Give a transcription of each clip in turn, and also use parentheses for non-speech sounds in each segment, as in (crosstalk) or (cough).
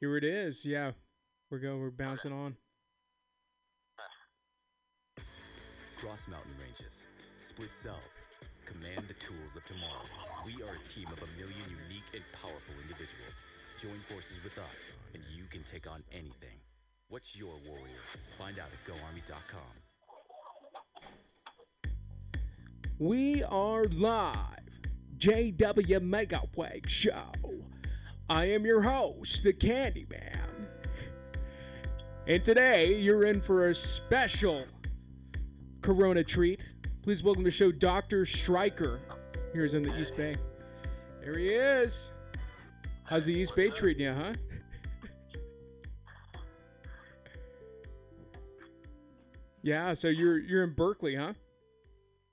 Here it is. Yeah, we're going. We're bouncing on. Cross mountain ranges, split cells, command the tools of tomorrow. We are a team of a million unique and powerful individuals. Join forces with us, and you can take on anything. What's your warrior? Find out at GoArmy.com. We are live. JW Mega Wake Show. I am your host, the Candyman. And today you're in for a special Corona treat. Please welcome to the show Dr. Stryker. Here's in the East Bay. There he is. How's the East Bay treating you, huh? (laughs) yeah, so you're you're in Berkeley, huh?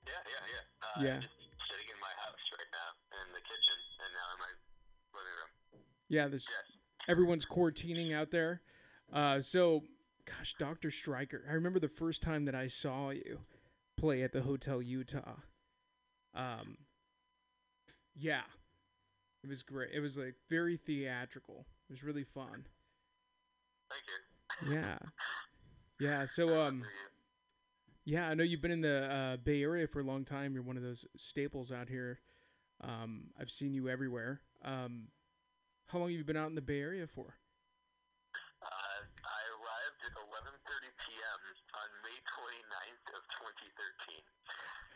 Yeah, yeah, yeah. Uh, Yeah. Just sitting in my house right now, in the kitchen, and now in my living room. Yeah, this everyone's quarantining out there. Uh, so, gosh, Dr. Stryker, I remember the first time that I saw you play at the Hotel Utah. Um, yeah, it was great. It was like very theatrical. It was really fun. Thank you. Yeah, yeah. (laughs) So, um, yeah, I know you've been in the uh, Bay Area for a long time. You're one of those staples out here. Um, I've seen you everywhere. Um, how long have you been out in the Bay Area for? Uh, I arrived at 11:30 p.m. on May 29th of 2013.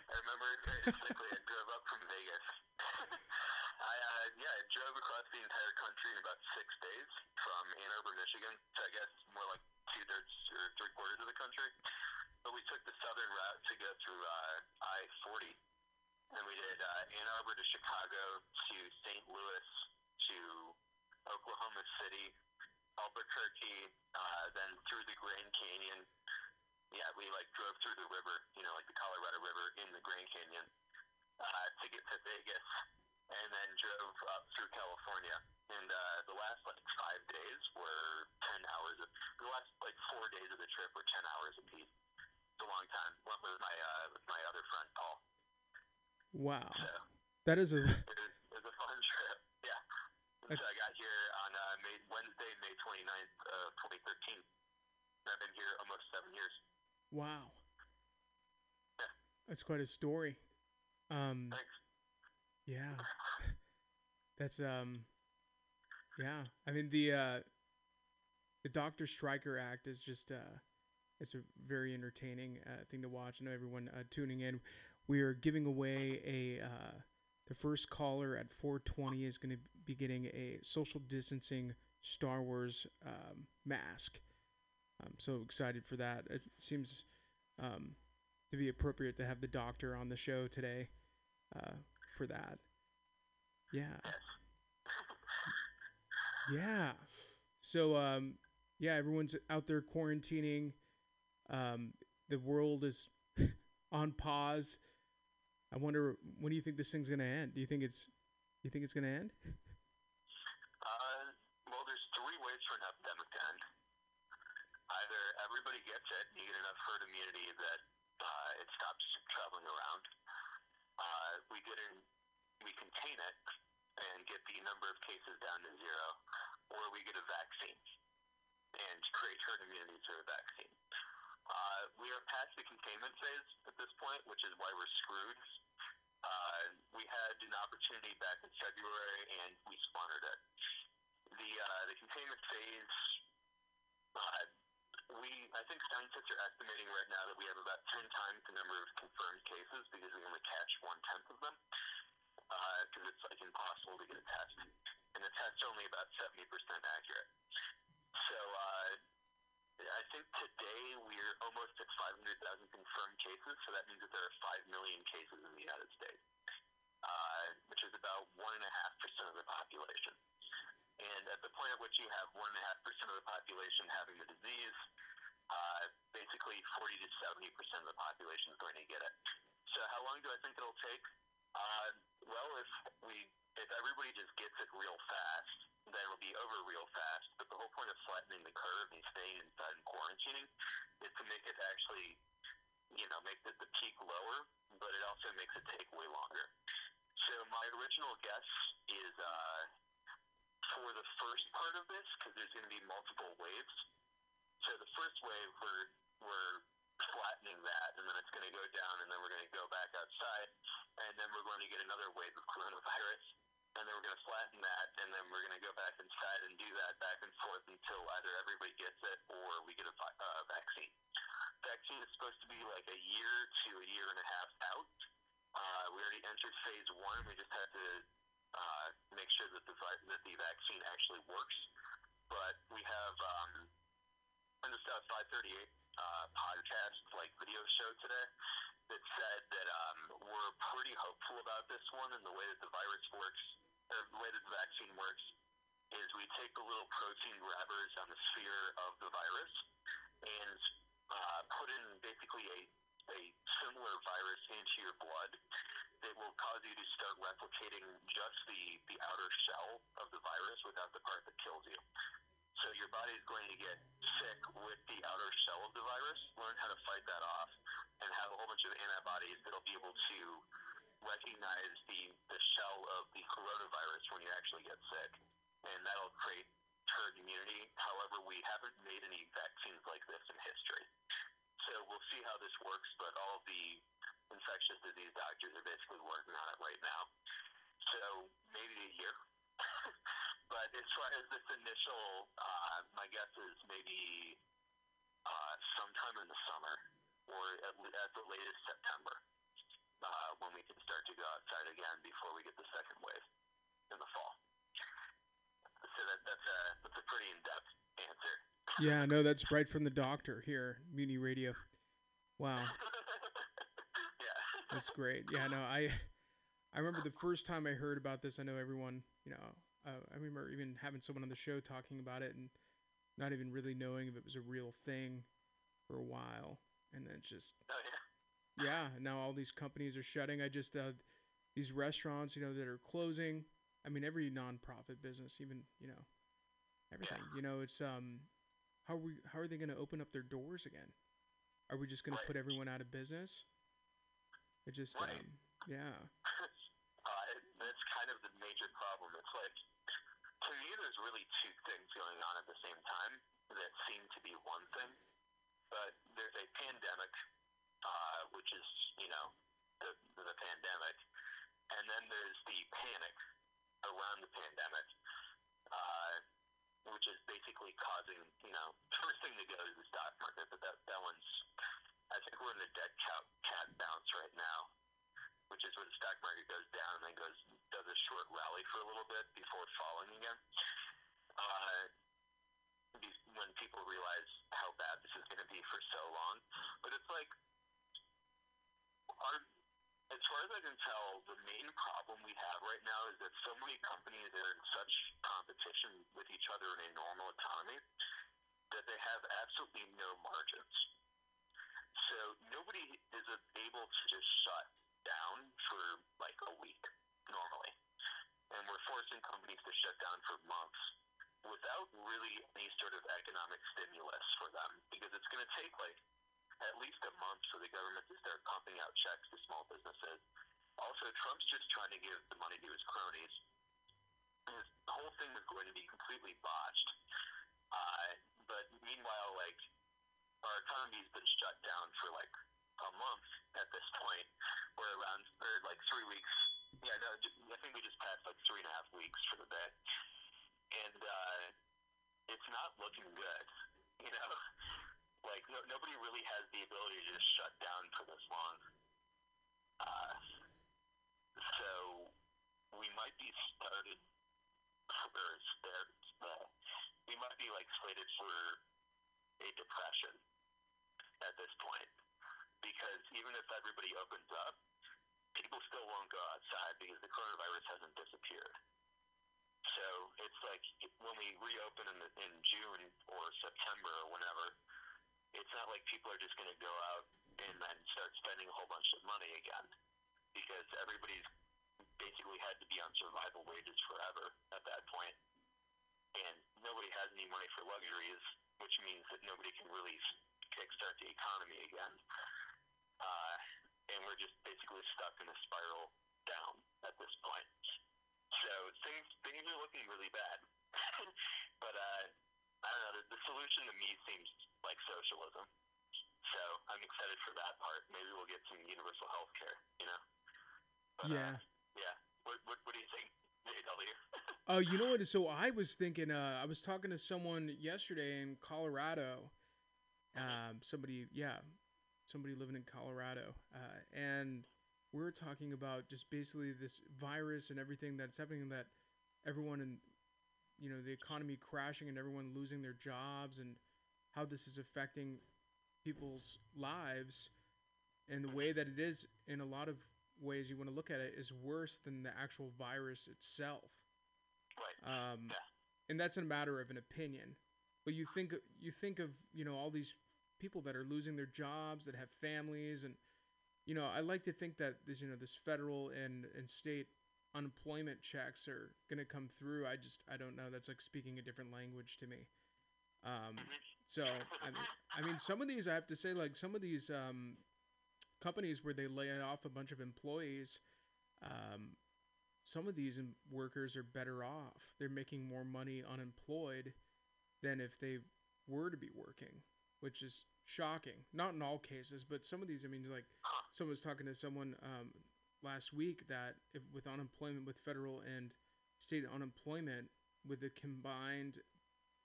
I remember very distinctly. I drove up from Vegas. (laughs) I uh, yeah, I drove across the entire country in about six days from Ann Arbor, Michigan. To, I guess more like two thirds or three quarters of the country. But we took the southern route to go through uh, I-40, and we did uh, Ann Arbor to Chicago to St. Louis to Oklahoma City Albuquerque, uh, then through the Grand Canyon. Yeah, we like drove through the river, you know, like the Colorado River in the Grand Canyon, uh, to get to Vegas, and then drove up through California. And uh, the last like five days were ten hours. Of, the last like four days of the trip were ten hours apiece. It's a long time. Went with my uh, with my other friend Paul. Wow, So that is a it was, it was a fun (laughs) trip. So I got here on uh, May Wednesday, May 29th of 2013. I've been here almost seven years. wow. Yeah. That's quite a story. Um, Thanks. yeah, (laughs) that's um, yeah. I mean the uh, the Doctor Stryker act is just uh, it's a very entertaining uh, thing to watch. I know everyone uh, tuning in. We are giving away a uh, the first caller at 420 is going to be getting a social distancing Star Wars um, mask. I'm so excited for that. It seems um, to be appropriate to have the doctor on the show today uh, for that. Yeah. Yeah. So um, yeah, everyone's out there quarantining. Um, the world is (laughs) on pause. I wonder when do you think this thing's gonna end? Do you think it's you think it's gonna end? Uh, well, there's three ways for an epidemic to end. Either everybody gets it, and you get enough herd immunity that uh, it stops traveling around. Uh, we get in, we contain it and get the number of cases down to zero, or we get a vaccine and create herd immunity through a vaccine. Uh, we are past the containment phase at this point, which is why we're screwed. Uh, we had an opportunity back in February, and we squandered it. The uh, the containment phase, uh, we I think scientists are estimating right now that we have about ten times the number of confirmed cases because we only catch one tenth of them. Because it's like impossible to get a test, and the test's only about seventy percent accurate. So uh, I think today we're almost at 500,000 confirmed cases, so that means that there are 5 million cases in the United States, uh, which is about 1.5% of the population. And at the point at which you have 1.5% of the population having the disease, uh, basically 40 to 70% of the population is going to get it. So how long do I think it'll take? Uh, well, if we if everybody just gets it real fast, then it'll be over real fast. But the whole point of flattening the curve and staying inside and quarantining is to make it actually, you know, make the, the peak lower, but it also makes it take way longer. So my original guess is uh, for the first part of this because there's going to be multiple waves. So the first wave, we're we're flattening that, and then it's going to go down, and then we're going to go back outside, and then we're going to get another wave of coronavirus, and then we're going to flatten that, and then we're going to go back inside and do that back and forth until either everybody gets it or we get a uh, vaccine. Vaccine is supposed to be like a year to a year and a half out. Uh, we already entered phase one. We just had to uh, make sure that the that the vaccine actually works. But we have um, in South 538 uh, podcast, like video show today, that said that um, we're pretty hopeful about this one and the way that the virus works, or the way that the vaccine works, is we take the little protein grabbers on the sphere of the virus and uh, put in basically a, a similar virus into your blood that will cause you to start replicating just the, the outer shell of the virus without the part that kills you. So your body is going to get sick with the outer shell of the virus, learn how to fight that off, and have a whole bunch of antibodies that'll be able to recognize the, the shell of the coronavirus when you actually get sick. And that'll create herd immunity. However, we haven't made any vaccines like this in history. So we'll see how this works, but all the infectious disease doctors are basically working on it right now. So maybe a year. But as far as this initial, uh, my guess is maybe uh, sometime in the summer or at, at the latest September uh, when we can start to go outside again before we get the second wave in the fall. So that, that's a that's a pretty in depth answer. Yeah, no, that's (laughs) right from the doctor here, Mutiny Radio. Wow, (laughs) yeah. that's great. Yeah, no, I I remember the first time I heard about this. I know everyone, you know, uh, I remember even having someone on the show talking about it and not even really knowing if it was a real thing for a while, and then it's just Oh yeah. (laughs) yeah, now all these companies are shutting. I just uh, these restaurants, you know, that are closing. I mean, every nonprofit business, even you know, everything. You know, it's um, how are we how are they going to open up their doors again? Are we just going to put everyone out of business? It just Right. um, yeah, (laughs) uh, that's kind of the major problem. It's like, to me, there's really two things going on at the same time that seem to be one thing. But there's a pandemic, uh, which is, you know, the, the pandemic. And then there's the panic around the pandemic, uh, which is basically causing, you know, (laughs) first thing to go is the stock market, but that, that one's, I think we're in a dead cat, cat bounce right now which is where the stock market goes down and then goes does a short rally for a little bit before falling again. Uh, when people realize how bad this is going to be for so long, but it's like, our, as far as I can tell, the main problem we have right now is that so many companies are in such competition with each other in a normal economy that they have absolutely no margins. So nobody is able to just shut down for like a week normally. And we're forcing companies to shut down for months without really any sort of economic stimulus for them because it's going to take like at least a month for the government to start pumping out checks to small businesses. Also, Trump's just trying to give the money to his cronies. This whole thing is going to be completely botched. Uh, but meanwhile, like, our economy's been shut down for like a month at this point. We're around, or like three weeks. Yeah, no, I think we just passed like three and a half weeks for the day. And uh, it's not looking good, you know? (laughs) Like, no, nobody really has the ability to just shut down for this long. Uh, so we might be started, or start, uh, we might be like slated for a depression at this point because even if everybody opens up, people still won't go outside because the coronavirus hasn't disappeared. So it's like when we reopen in, the, in June or September or whenever, it's not like people are just going to go out and then start spending a whole bunch of money again because everybody's basically had to be on survival wages forever at that point. And nobody has any money for luxuries, which means that nobody can really kickstart the economy again. Uh, and we're just basically stuck in a spiral down at this point. So things things are looking really bad. (laughs) but uh, I don't know. The, the solution to me seems like socialism. So I'm excited for that part. Maybe we'll get some universal health care. You know. But, yeah. Uh, yeah. What, what, what do you think, JW? (laughs) Oh, you know what? (laughs) So I was thinking. Uh, I was talking to someone yesterday in Colorado. Um, somebody, yeah, somebody living in Colorado, uh, and we are talking about just basically this virus and everything that's happening. That everyone in, you know, the economy crashing and everyone losing their jobs and how this is affecting people's lives, and the way that it is in a lot of ways you want to look at it is worse than the actual virus itself. Right. Um, Yeah. and that's a matter of an opinion. But you think you think of you know all these people that are losing their jobs, that have families, and you know I like to think that this you know this federal and and state unemployment checks are gonna come through. I just I don't know. That's like speaking a different language to me. Um, so I mean, I mean, some of these I have to say, like some of these um, companies where they lay off a bunch of employees, um, some of these workers are better off. They're making more money unemployed than if they were to be working, which is shocking. Not in all cases, but some of these. I mean, like someone was talking to someone um, last week that if with unemployment with federal and state unemployment with the combined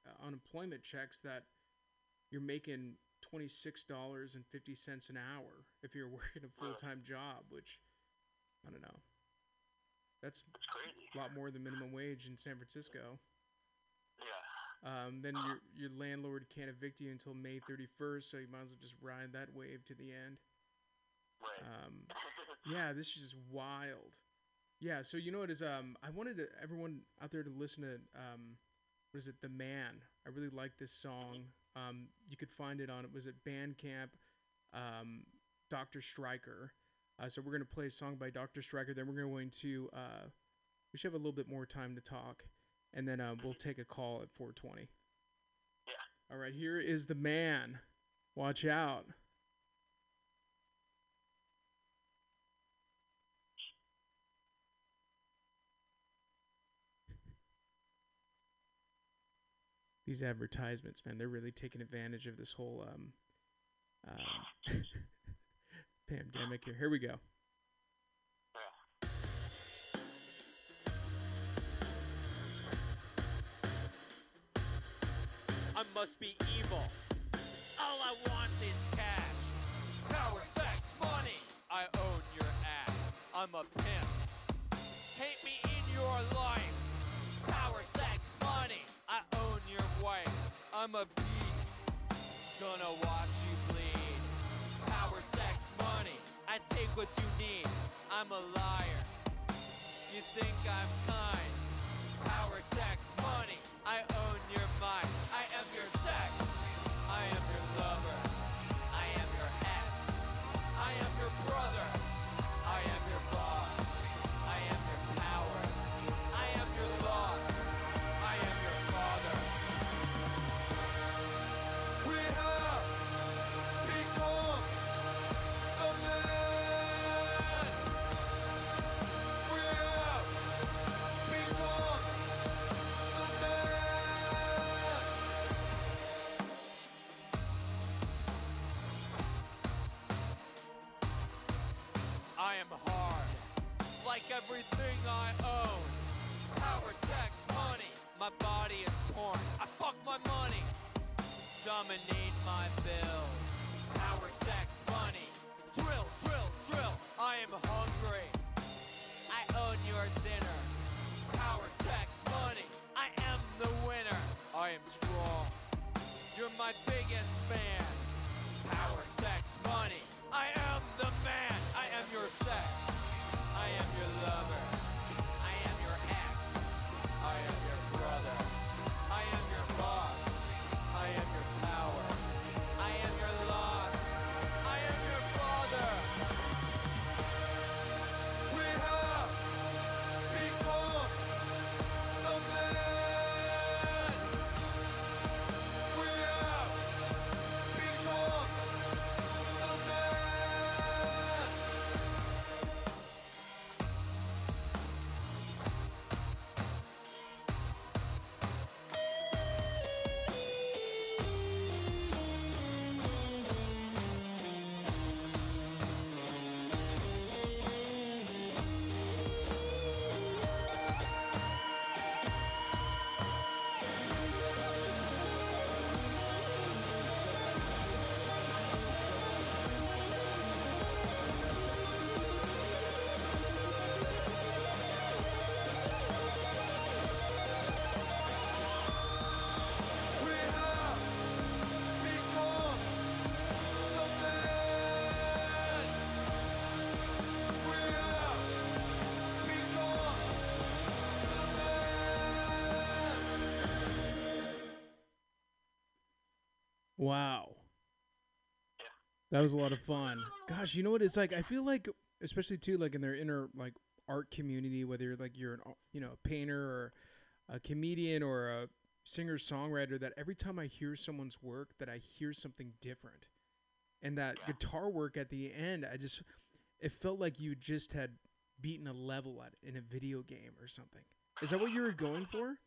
uh, unemployment checks that you're making twenty six dollars and fifty cents an hour if you're (laughs) working a full time job, which I don't know. That's crazy. a lot more than minimum wage in San Francisco. Um, then your your landlord can't evict you until May thirty first, so you might as well just ride that wave to the end. Right. Um, (laughs) yeah, this is just wild. Yeah, so you know what is um I wanted to, everyone out there to listen to um what is it The Man. I really like this song. Um you could find it on it was it Bandcamp um Dr. Stryker. Uh, so we're going to play a song by Dr. Stryker then we're going to uh we should have a little bit more time to talk and then uh, we'll take a call at 420. Yeah. All right, here is The Man. Watch out. these advertisements, man, they're really taking advantage of this whole um, um (laughs) pandemic here. Here we go. Must be evil. All I want is cash. Power, sex, money. I own your ass. I'm a pimp. Hate me in your life. Power, sex, money. I own your wife. I'm a beast. Gonna watch you bleed. Power, sex, money. I take what you need. I'm a liar. You think I'm kind? Power, sex, money. I own your mind. I am your sex. I am your lover. I am your ex. I am your brother. Dominate my bills. Power, sex, money, drill, drill, drill. I am hungry. I own your dinner. Power, sex, money. I am the winner. I am strong. You're my biggest fan. Power, sex, money. I am the man. I am your sex. I am your lover. I am your ex. I am your That was a lot of fun. Gosh, you know what it's like? I feel like, especially too, like in their inner like art community, whether you're like you're an uh, you know a painter or a comedian or a singer songwriter, that every time I hear someone's work, that I hear something different, and that Yeah. guitar work at the end, I just it felt like you just had beaten a level at in a video game or something. Is that what you were going for?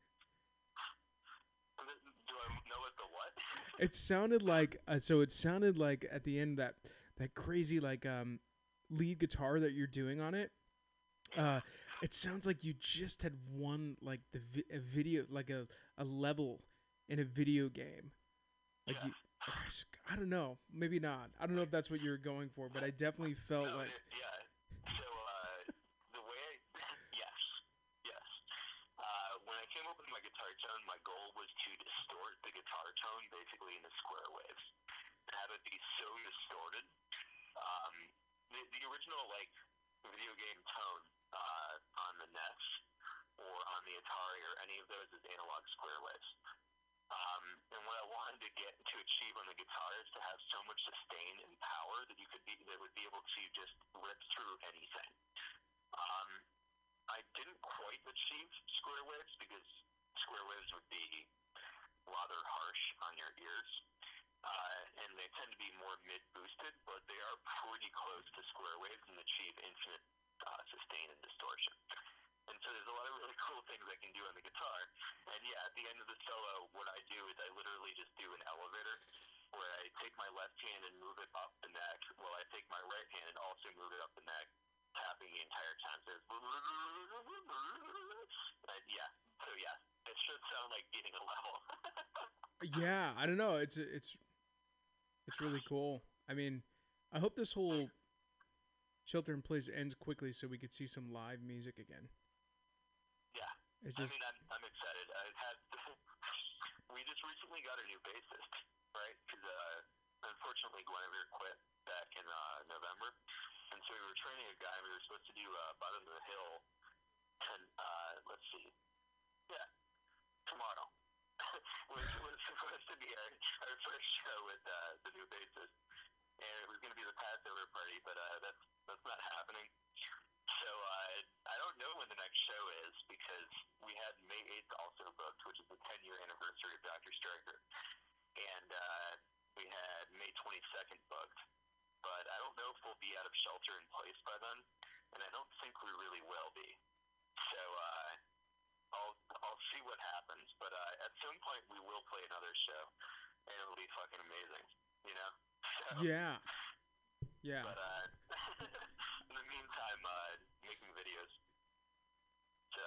Do I know what the what? It sounded like uh, so. It sounded like at the end that that crazy like um lead guitar that you're doing on it. Uh, it sounds like you just had won like the vi- a video like a a level in a video game. Like Yeah. you, I don't know, maybe not. I don't know if that's what you were going for, but I definitely felt No, like it- yeah. So uh, the way I yes, yes. Uh, when I came up with my guitar tone, my goal was to distort the guitar tone basically into square waves, it be so distorted. Um, the, the original like video game tone uh, on the NES or on the Atari or any of those is analog square waves. Um, and what I wanted to get to achieve on the guitar is to have so much sustain and power that you could be that would be able to just rip through anything. Um, I didn't quite achieve square waves because square waves would be rather harsh on your ears, uh, and they tend to be more mid boosted, but they are pretty close to square waves and achieve infinite uh, sustain and distortion. And so there's a lot of really cool things I can do on the guitar. And yeah, at the end of the solo, what I do is I literally just do an elevator where I take my left hand and move it up the neck, while I take my right hand and also move it up the neck, tapping the entire time. So it's and yeah, so yeah, it should sound like beating a level. Yeah. I don't know. It's it's it's really cool. I mean, I hope this whole shelter in place ends quickly so we could see some live music again. yeah. It's just I mean, I'm, I'm excited. I had we just recently got a new bassist, right? Because uh, unfortunately, Guinevere quit back in uh, November, and so we were training a guy. We were supposed to do uh, Bottom of the Hill, and uh, let's see, yeah, tomorrow, which was supposed to be our, our first show with uh, the new bassist, and it was going to be the Passover party, but uh, that's that's not happening. So uh, I don't know when the next show is because we had May 8th also booked, which is the 10 year anniversary of Dr. Stryker, and uh, we had May 22nd booked. But I don't know if we'll be out of shelter in place by then, and I don't think we really will be. So uh, I'll I'll see what happens. But uh, at some point we will play another show, and it'll be fucking amazing, you know. So, yeah, yeah. But uh, in the meantime, uh, making videos. So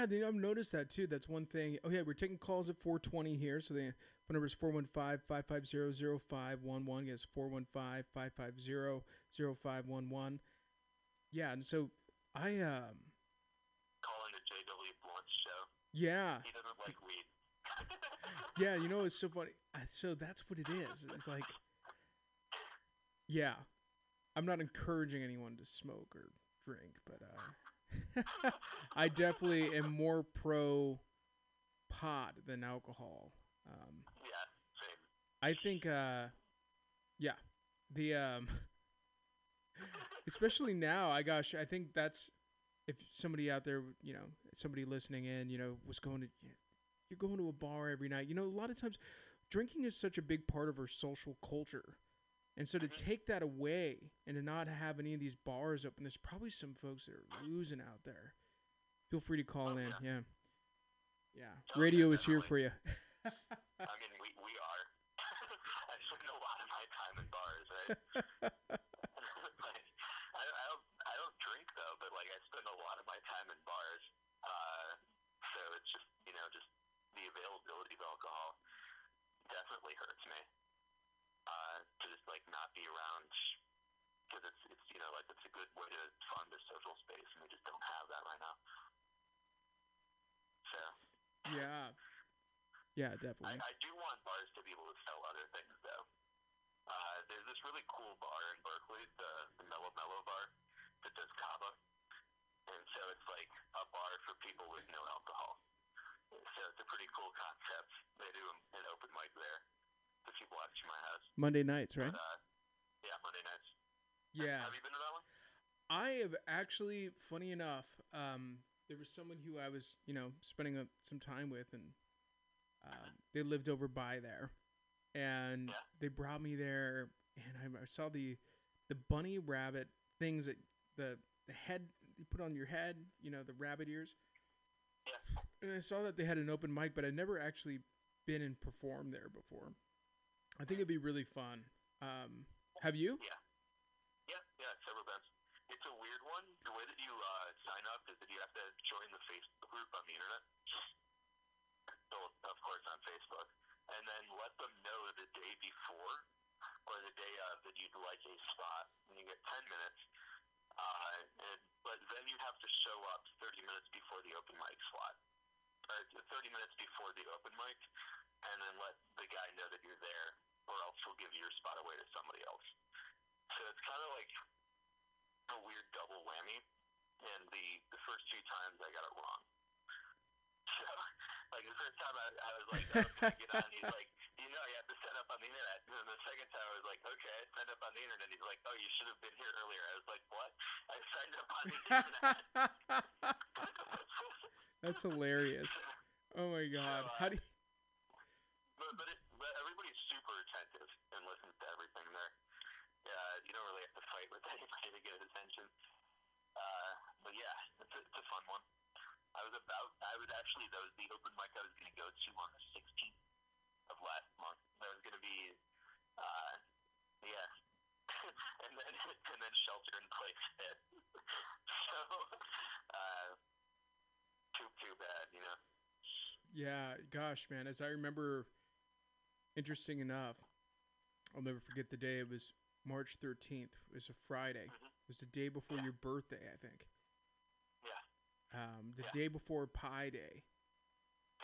Yeah, they, I've noticed that too. That's one thing. Oh yeah, we're taking calls at 420 here. So the phone number is 415-550-0511. Yes, 415-550-0511. Yeah, and so I um call into J.W. Blunt's show. yeah He doesn't like weed. (laughs) yeah you know it's so funny. So that's what it is. It's like yeah, I'm not encouraging anyone to smoke or drink, but uh, (laughs) I definitely am more pro pot than alcohol. Um, Yeah, same. I think uh yeah. The um (laughs) especially now, I gosh, I think that's if somebody out there, you know, somebody listening in, you know, was going to you're going to a bar every night. You know, a lot of times drinking is such a big part of our social culture. And so to Mhm. take that away and to not have any of these bars open, there's probably some folks that are losing out there. Feel free to call Oh, in. yeah. Yeah. Yeah. Oh, Radio yeah, is here for you. (laughs) I mean, we we are. (laughs) I spend a lot of my time in bars, right? (laughs) like, I, I don't I don't drink though, but like I spend a lot of my time in bars. Uh, so it's just you know just the availability of alcohol definitely hurts me. Uh, to just like not be around because it's it's you know like it's a good way to fund a social space, and we just don't have that right now. So. yeah. Yeah, I. I do want bars to be able to sell other things, though. Uh, there's this really cool bar in Berkeley, the, the Mellow Mellow Bar, that does kava. And so it's like a bar for people with no alcohol. So it's a pretty cool concept. They do an open mic there. So people have Monday nights, right? But, uh, yeah, Monday nights. Yeah. Have you been to that one? I have actually, funny enough, um, there was someone who I was, you know, spending a, some time with, and they lived over by there, and Yeah. they brought me there, and I, I saw the the bunny rabbit things that the the head you put on your head, you know, the rabbit ears, Yeah. and I saw that they had an open mic, but I'd never actually been and performed there before. I think it'd be really fun. Um, have you? Yeah. Yeah, yeah, several bands. It's a weird one. The way that you uh, sign up is that you have to join the Facebook group on the internet. So, of course, on Facebook. And then let them know the day before or the day of that you'd like a spot. And you get 10 minutes. Uh, and, but then you have to show up 30 minutes before the open mic slot. Or 30 minutes before the open mic. And then let the guy know that you're there, or else he'll give your spot away to somebody else. So it's kind of like a weird double whammy. And the the first two times I got it wrong. (laughs) So, like the first time I, I was like, oh, I get on? He's like, you know, you have to set up on the internet. And then the second time I was like, okay, I signed up on the internet. He's like, oh, you should have been here earlier. I was like, what? I signed up on the internet. (laughs) That's hilarious. Oh my god. How do you, but but, it, but everybody's super attentive and listens to everything there. Yeah, you don't really have to fight with (laughs) anybody to get attention. Uh, but yeah, it's a, it's a fun one. I was about, I was actually, that was the open mic I was going to go to on the 16th of last month. That was going to be, uh, yeah. (laughs) and then, and then shelter in place hit. (laughs) so, uh, too, too bad, you know? Yeah, gosh, man. As I remember, interesting enough, I'll never forget the day. It was March 13th. It was a Friday. It was the day before your birthday, I think. Yeah. Um, the Yeah. day before Pi Day.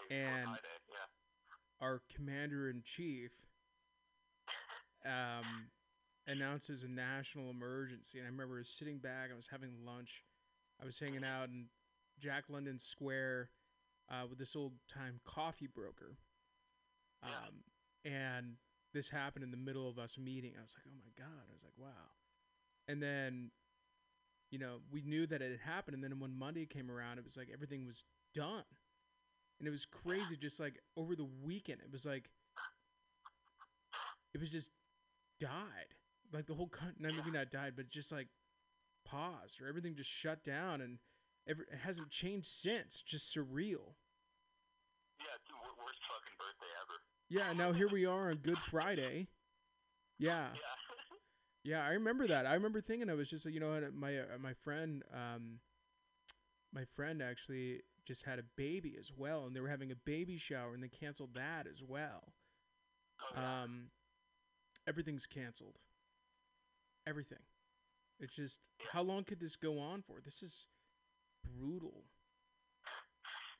Day And- Pi Day, yeah. Our commander in chief um, announces a national emergency. And I remember sitting back, I was having lunch, I was hanging out in Jack London Square uh, with this old time coffee broker. Um, and this happened in the middle of us meeting. I was like, oh my God. I was like, wow. And then, you know, we knew that it had happened. And then when Monday came around, it was like everything was done. And it was crazy. Just like over the weekend, it was like, it was just died. Like the whole country, not maybe not died, but just like paused or everything just shut down. And every, it hasn't changed since. Just surreal. Yeah, it's the worst fucking birthday ever. Yeah, now here we are on Good Friday. Yeah, Yeah. (laughs) yeah, I remember that. I remember thinking I was just, like, you know, what, my uh, my friend, um, my friend actually just had a baby as well, and they were having a baby shower, and they canceled that as well. Oh, yeah. Um, everything's canceled. Everything. It's just, how long could this go on for? This is brutal.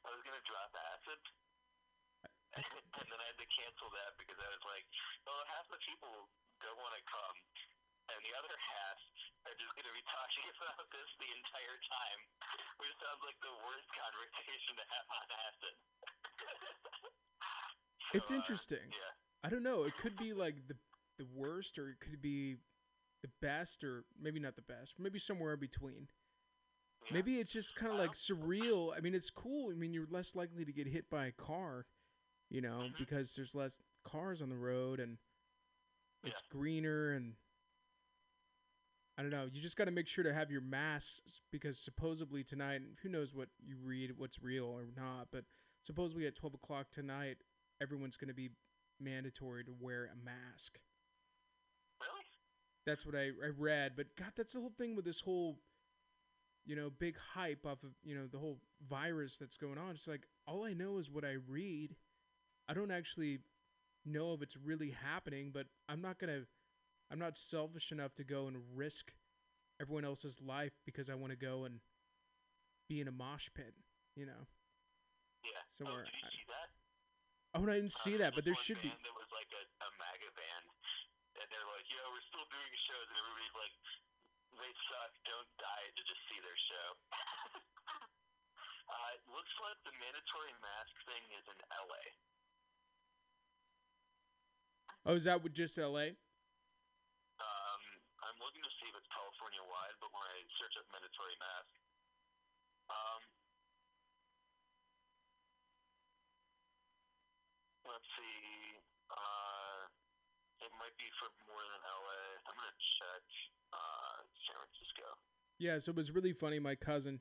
I was gonna drop acid, (laughs) and then I had to cancel that because I was like, well, half the people don't want to come, and the other half are just gonna be (laughs) talking about this the entire time, which sounds like the worst conversation to have on acid. (laughs) It's So, uh, interesting. Yeah. I don't know. It could be like the the worst, or it could be the best, or maybe not the best. Maybe somewhere in between. yeah. Maybe it's just kind of like surreal. I mean, it's cool. I mean, you're less likely to get hit by a car, you know, Mhm. because there's less cars on the road and it's Yeah. greener and I don't know. You just got to make sure to have your masks because supposedly tonight, who knows what you read, what's real or not, but supposedly at 12 o'clock tonight, everyone's going to be mandatory to wear a mask. Really? That's what I, I read. But God, that's the whole thing with this whole, you know, big hype off of, you know, the whole virus that's going on. It's like, all I know is what I read. I don't actually know if it's really happening, but I'm not going to, I'm not selfish enough to go and risk everyone else's life because I want to go and be in a mosh pit, you know? Yeah. Somewhere. Oh, did you see that? Oh, and I didn't Uh, see that, but there should be. That was like a, a MAGA band, and they're like, "Yo, we're still doing shows," and everybody's like, "They suck. Don't die to just see their show." (laughs) uh, it looks like the mandatory mask thing is in LA. Oh, is that with just LA? might be for more than LA. I'm gonna check uh, San Francisco. Yeah, so it was really funny. My cousin,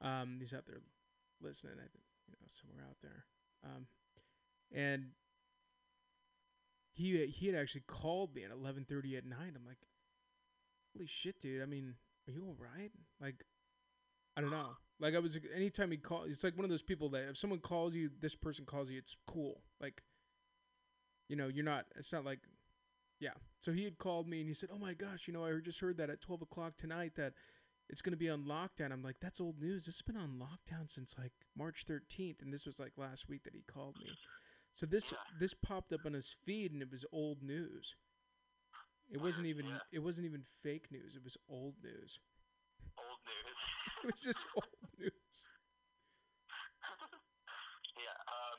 um, he's out there listening. I think you know somewhere out there, um, and he he had actually called me at eleven thirty at night. I'm like, holy shit, dude. I mean, are you all right? Like, I don't know. Like I was anytime he called, it's like one of those people that if someone calls you, this person calls you, it's cool. Like, you know, you're not. It's not like, yeah. So he had called me and he said, "Oh my gosh, you know, I just heard that at twelve o'clock tonight that it's going to be on lockdown." I'm like, "That's old news. This has been on lockdown since like March 13th, and this was like last week that he called me." So this this popped up on his feed and it was old news. It wasn't even Yeah. it wasn't even fake news. It was old news. Old news. (laughs) It was just (laughs) old news. (laughs) yeah. Um,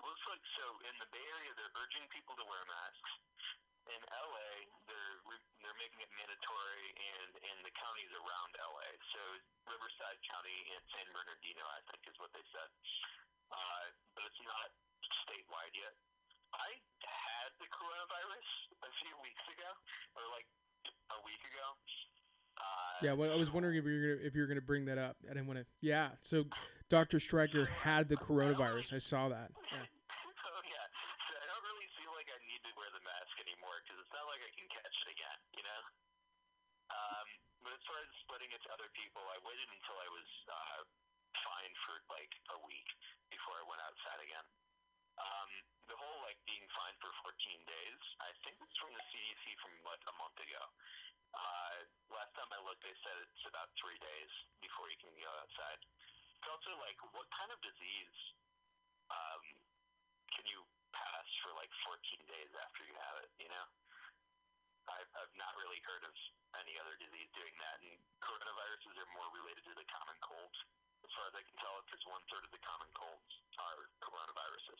looks like so in the Bay Area they're urging people to wear masks. In LA, they're re- they're making it mandatory, and in the counties around LA, so Riverside County and San Bernardino, I think is what they said. Uh, but it's not statewide yet. I had the coronavirus a few weeks ago, or like a week ago. Uh, Yeah, well, I was wondering if you're gonna if you're gonna bring that up. I didn't want to. Yeah, so Dr. Stryker had the coronavirus. I saw that. Yeah. oh yeah. So I don't really feel like I need to wear the mask anymore because it's not like I can catch it again, you know. Um, but as far as spreading it to other people, I waited until I was uh, fine for like a week before I went outside again. Um, the whole like being fine for 14 days, I think it's from the CDC from like a month ago. Uh, last time I looked, they said it's about three days before you can go outside. It's also like, what kind of disease um, can you pass for like 14 days after you have it? You know, I've, I've not really heard of any other disease doing that. And coronaviruses are more related to the common cold, as far as I can tell, because one third of the common colds are coronaviruses.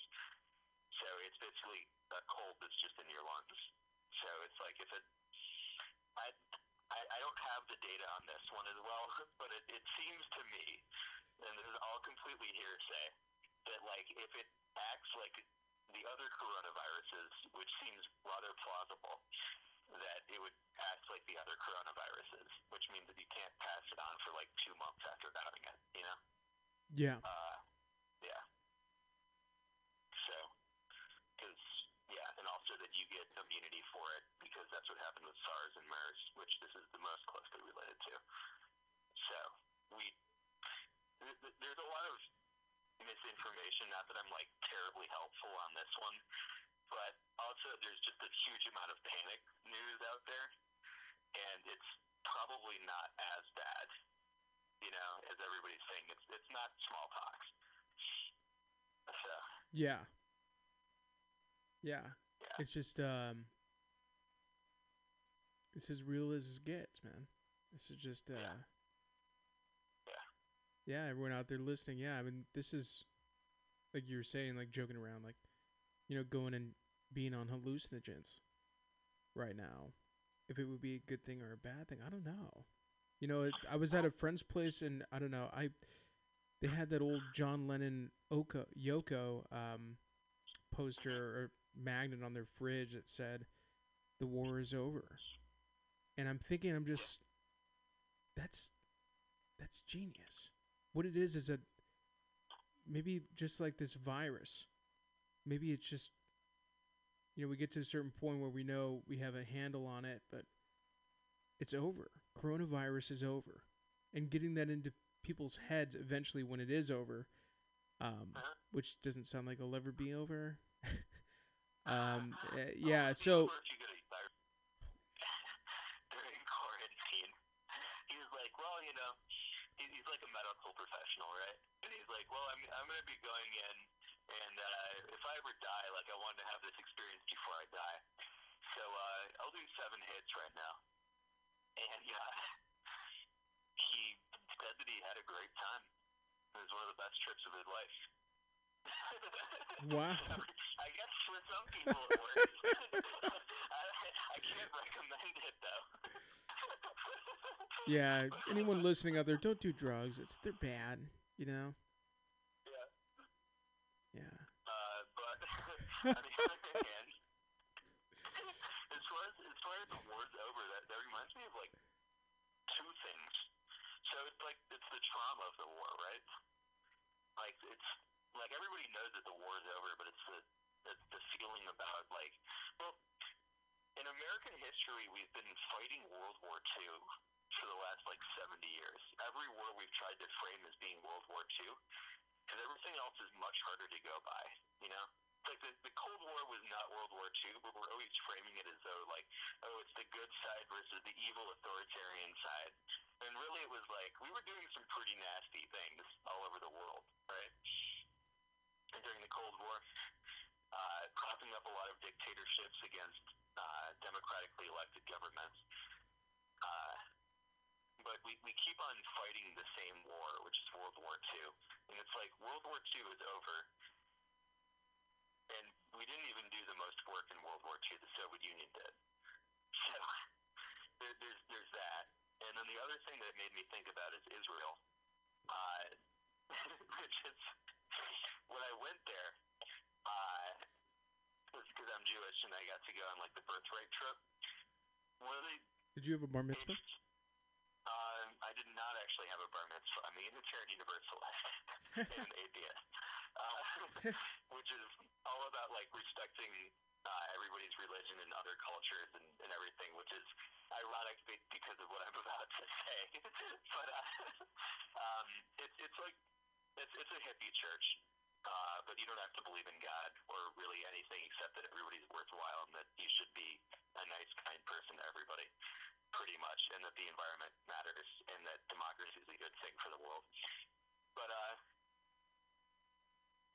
So it's basically a cold that's just in your lungs. So it's like if it, I, I, I don't have the data on this one as well, (laughs) but it, it seems to me, and this is all completely hearsay, that like if it acts like the other coronaviruses, which seems rather plausible, that it would act like the other coronaviruses, which means that you can't pass it on for like two months after having it, you know? Yeah. Uh, yeah. So, because, yeah, and also that you get immunity for it, because that's what happened with SARS and MERS, which this is the most closely related to. So, we, th- th- there's a lot of misinformation, not that I'm like terribly helpful on this one, but also there's just a huge amount of panic news out there, and it's probably not as bad, you know, as everybody's saying. It's it's not smallpox. So Yeah. Yeah. yeah, It's just um. It's as real as it gets, man. This is just uh. Yeah. Yeah. Yeah, everyone out there listening, yeah, I mean, this is like you were saying, like joking around, like you know, going and being on hallucinogens right now. If it would be a good thing or a bad thing, I don't know. You know, it, I was at a friend's place and I don't know. I they had that old John Lennon Oko, Yoko um, poster or magnet on their fridge that said, "The war is over," and I'm thinking, I'm just that's that's genius. What it is is that maybe just like this virus, maybe it's just you know we get to a certain point where we know we have a handle on it, but it's over. Coronavirus is over, and getting that into people's heads eventually when it is over, um, Uh-huh. which doesn't sound like it'll ever be over. (laughs) (laughs) um, uh, yeah. So over if you get a virus during quarantine. He was like, well, you know, he, he's like a medical professional, right? And he's like, well, I'm I'm gonna be going in, and uh, if I ever die, like I wanted to have this experience before I die. So uh, I'll do seven hits right now. And yeah, (laughs) he said that he had a great time. It was one of the best trips of his life. (laughs) Wow. I guess for some people it works. (laughs) I, I can't recommend it though. yeah, anyone listening out there, don't do drugs. It's they're bad. You know. on the other hand, as far as as far as the war's over, that, that reminds me of like two things. So it's like it's the trauma of the war, right? Like it's like everybody knows that the war is over, but it's the the, the feeling about like well, in American history, we've been fighting World War Two for the last like 70 years. Every war we've tried to frame as being World War Two, because everything else is much harder to go by, you know like the, the Cold War was not World War II, but we're always framing it as though like, oh, it's the good side versus the evil authoritarian side. And really, it was like we were doing some pretty nasty things all over the world, right? And during the Cold War, uh, propping up a lot of dictatorships against uh, democratically elected governments. Uh, but we, we keep on fighting the same war, which is World War II. And it's like World War II is over, we didn't even do the most work in World War II the Soviet Union did. (laughs) So there, there's there's that. And then the other thing that made me think about is Israel, uh, (laughs) which is when I went there, uh, because I'm Jewish and I got to go on like the birthright trip. One of the Did you have a bar mitzvah? um, I did not actually have a bar mitzvah. I'm a Unitarian Universalist (laughs) and an atheist, uh, which is all about like respecting uh, everybody's religion and other cultures and, and everything, which is ironic because of what I'm (laughs) about to say. (laughs) but uh, (laughs) um, it's it's like it's it's a hippie church. Uh, but you don't have to believe in God or really anything except that everybody's worthwhile and that you should be a nice, kind person to everybody pretty much, and that the environment matters, and that democracy is a good thing for the world. But uh,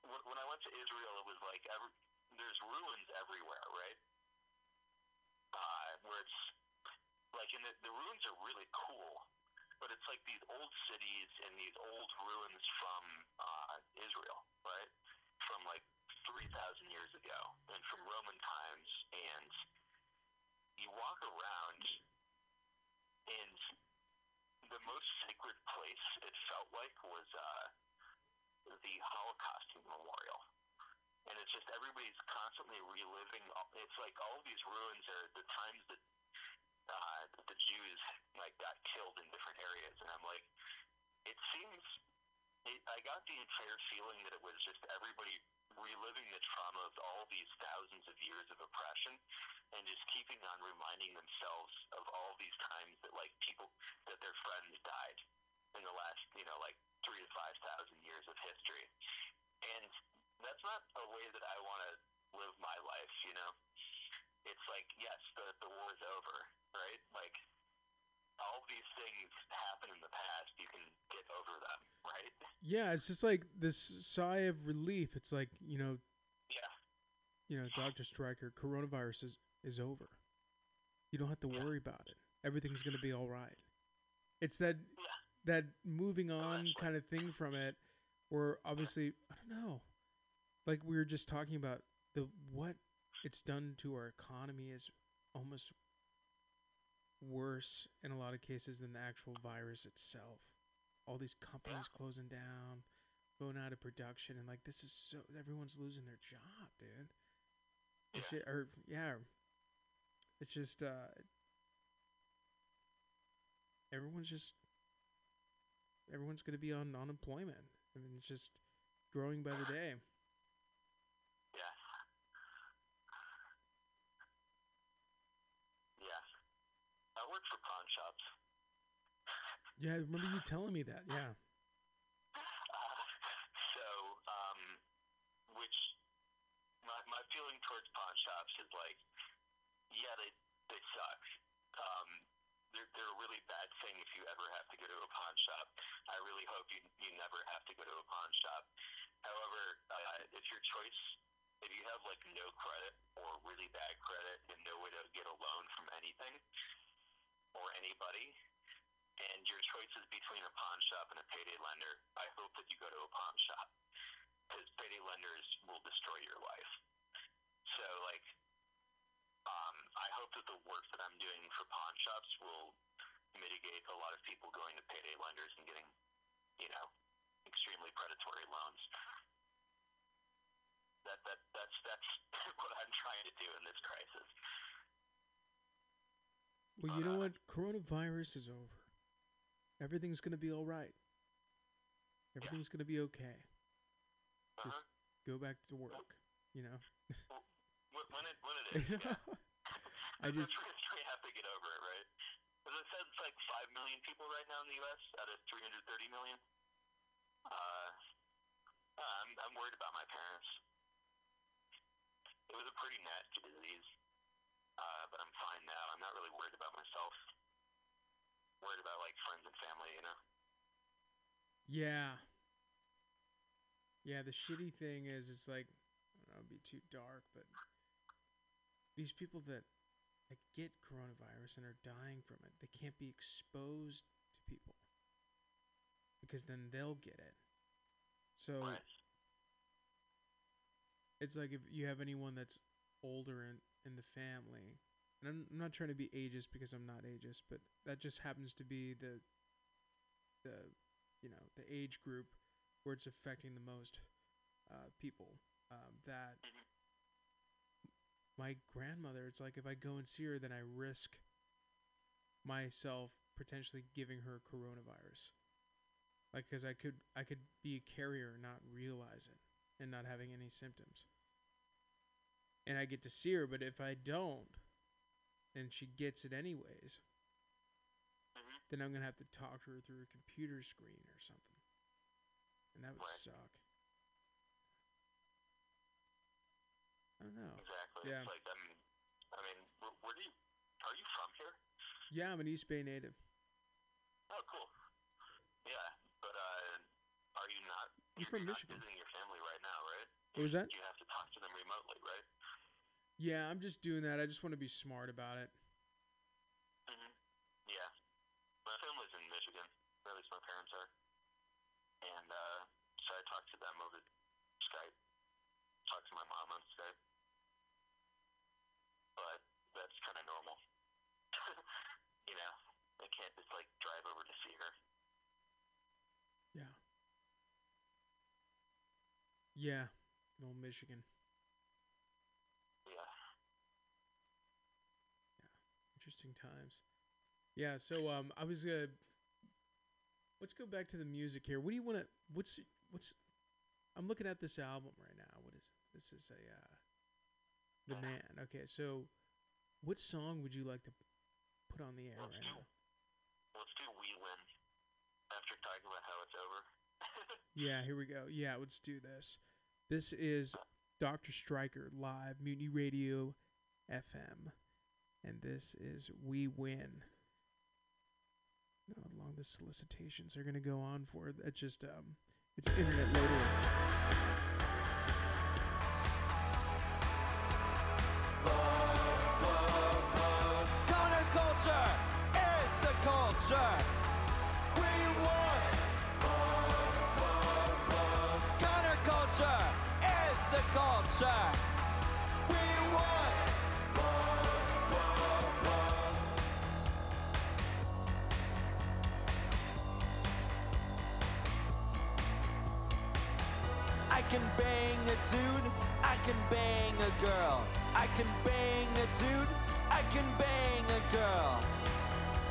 when, I went to Israel, it was like every, there's ruins everywhere, right? Uh, where it's like, and the, the ruins are really cool, but it's like these old cities and these old ruins from uh, Israel, right? From like 3,000 years ago, and from Roman times, and you walk around and the most sacred place it felt like was uh, the Holocaust Memorial. And it's just everybody's constantly reliving. It's like all these ruins are the times that uh, the Jews like got killed in different areas, and I'm like, it seems. It, I got the entire feeling that it was just everybody reliving the trauma of all these thousands of years of oppression and just keeping on reminding themselves of all these times that like people that their friends died in the last you know like three to five thousand years of history and that's not a way that i want to live my life you know it's like yes the the war is over right like all these things happen in the past you can get over them right Yeah, it's just like this sigh of relief. It's like you know, yeah you know, Doctor Stryker, coronavirus is is over. You don't have to worry about it. Everything's gonna be all right. It's that yeah that moving on actually- kind of thing from it, where obviously I don't know, like we were just talking about the what it's done to our economy is almost worse in a lot of cases than the actual virus itself. All these companies closing down, going out of production, and like this is so everyone's losing their job, dude. It's Yeah. ju- or yeah, it's just uh, everyone's just everyone's going to be on unemployment. I mean, it's just growing by the day. Yes. Yes. I work for pawn shops. Yeah, I remember you telling me that. Yeah. Uh, (laughs) so, um, which my my feeling towards pawn shops is like, yeah, they they suck. Um, they're a really bad thing if you ever have to go to a pawn shop. I really hope you you never have to go to a pawn shop. However, uh, it's your choice. If you have like no credit or really bad credit and no way to get a loan from anything or anybody, and your choice is between a pawn shop and a payday lender, I hope that you go to a pawn shop because payday lenders will destroy your life. So, like, um, I hope that the work that I'm doing for pawn shops will mitigate a lot of people going to payday lenders and getting, you know, extremely predatory loans. That that that's that's (laughs) what I'm trying to do in this crisis. Well, you know what? Coronavirus is over. Everything's going to be all right. Everything's going to be okay. Uh-huh. Just go back to work, you know? When, when it when it (laughs) is, yeah. I (laughs) just Have to million people right now in the U.S. out of 330 million. Uh, I'm, I'm worried about my parents. It was a pretty nasty disease, uh, but I'm fine now. I'm not really worried about myself. Worried about like friends and family, you know. Yeah. Yeah, the shitty thing is, it's like, I don't know, it'd be too dark, but these people that, that get coronavirus and are dying from it, they can't be exposed to people because then they'll get it. So Right. it's like if you have anyone that's older in, in the family, and I'm, I'm not trying to be ageist because I'm not ageist, but that just happens to be the the you know the age group where it's affecting the most uh, people. Um, that my grandmother, it's like if I go and see her, then I risk myself potentially giving her coronavirus. Like, cause I could I could be a carrier, and not realize it, and not having any symptoms. And I get to see her, but if I don't, and she gets it anyways, hmm then I'm gonna have to talk to her through a computer screen or something, and that would suck. I don't know. Exactly. Yeah. It's like I'm. I mean, where, where do you? Are you from here? Yeah, I'm an East Bay native. Oh, cool. Yeah, but uh, are you not? From you're Michigan. Not visiting your family right now, right? What was that? You have to talk to them remotely, right? Yeah, I'm just doing that. I just want to be smart about it. hmm Yeah. My family's in Michigan, at least my parents are. And uh, so I talk to them over Skype. Talk to my mom on Skype. But that's kind of normal. (laughs) you know, I can't just like drive over to see her. Yeah. Yeah, old Michigan. Yeah. Yeah. Interesting times. Yeah, so um, I was uh, let's go back to the music here. What do you want to? What's what's? I'm looking at this album right now. What is this? Is a uh, the man. Okay, so what song would you like to put on the air Let's right do, now? let's do We Win after talking about how it's over. (laughs) Yeah, here we go. Yeah, let's do this. This is Dr. Stryker live, Mutiny Radio FM. And this is We Win. Know how long the solicitations are going to go on for. That's just, um, it's internet loading. Dude, I can bang a girl. I can bang a dude, I can bang a girl.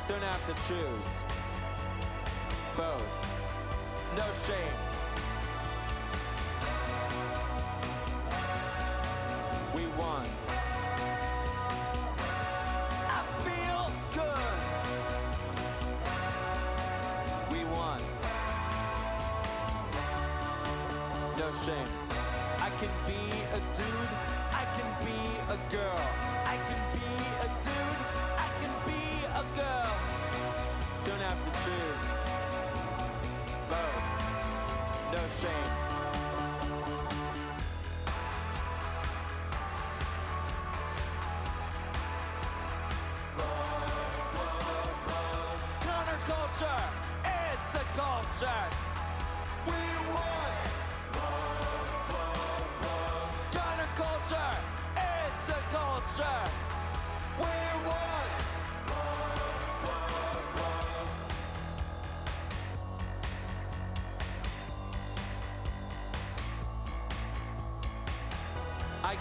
Don't have to choose. Both. No shame. We won. Dude, I can be a girl. I can be a dude, I can be a girl. Don't have to choose. Both. No shame.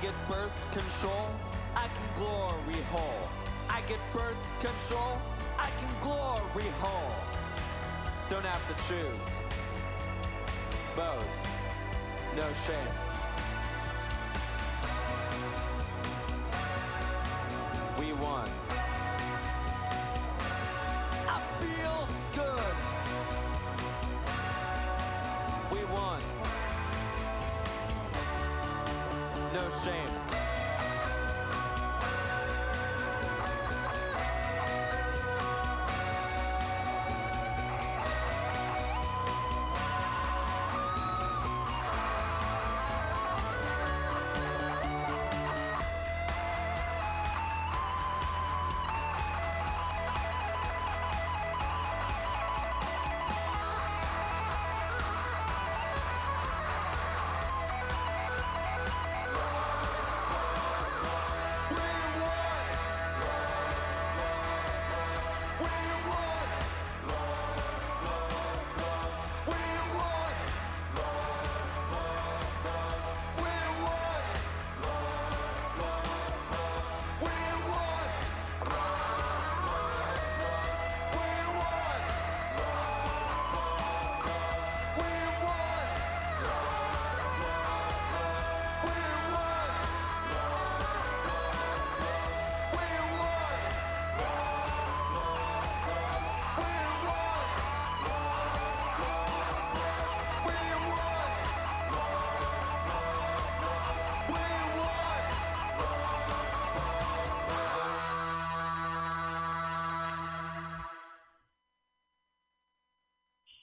Get birth control, I can glory hole. I get birth control, I can glory hole. Don't have to choose. Both. No shame.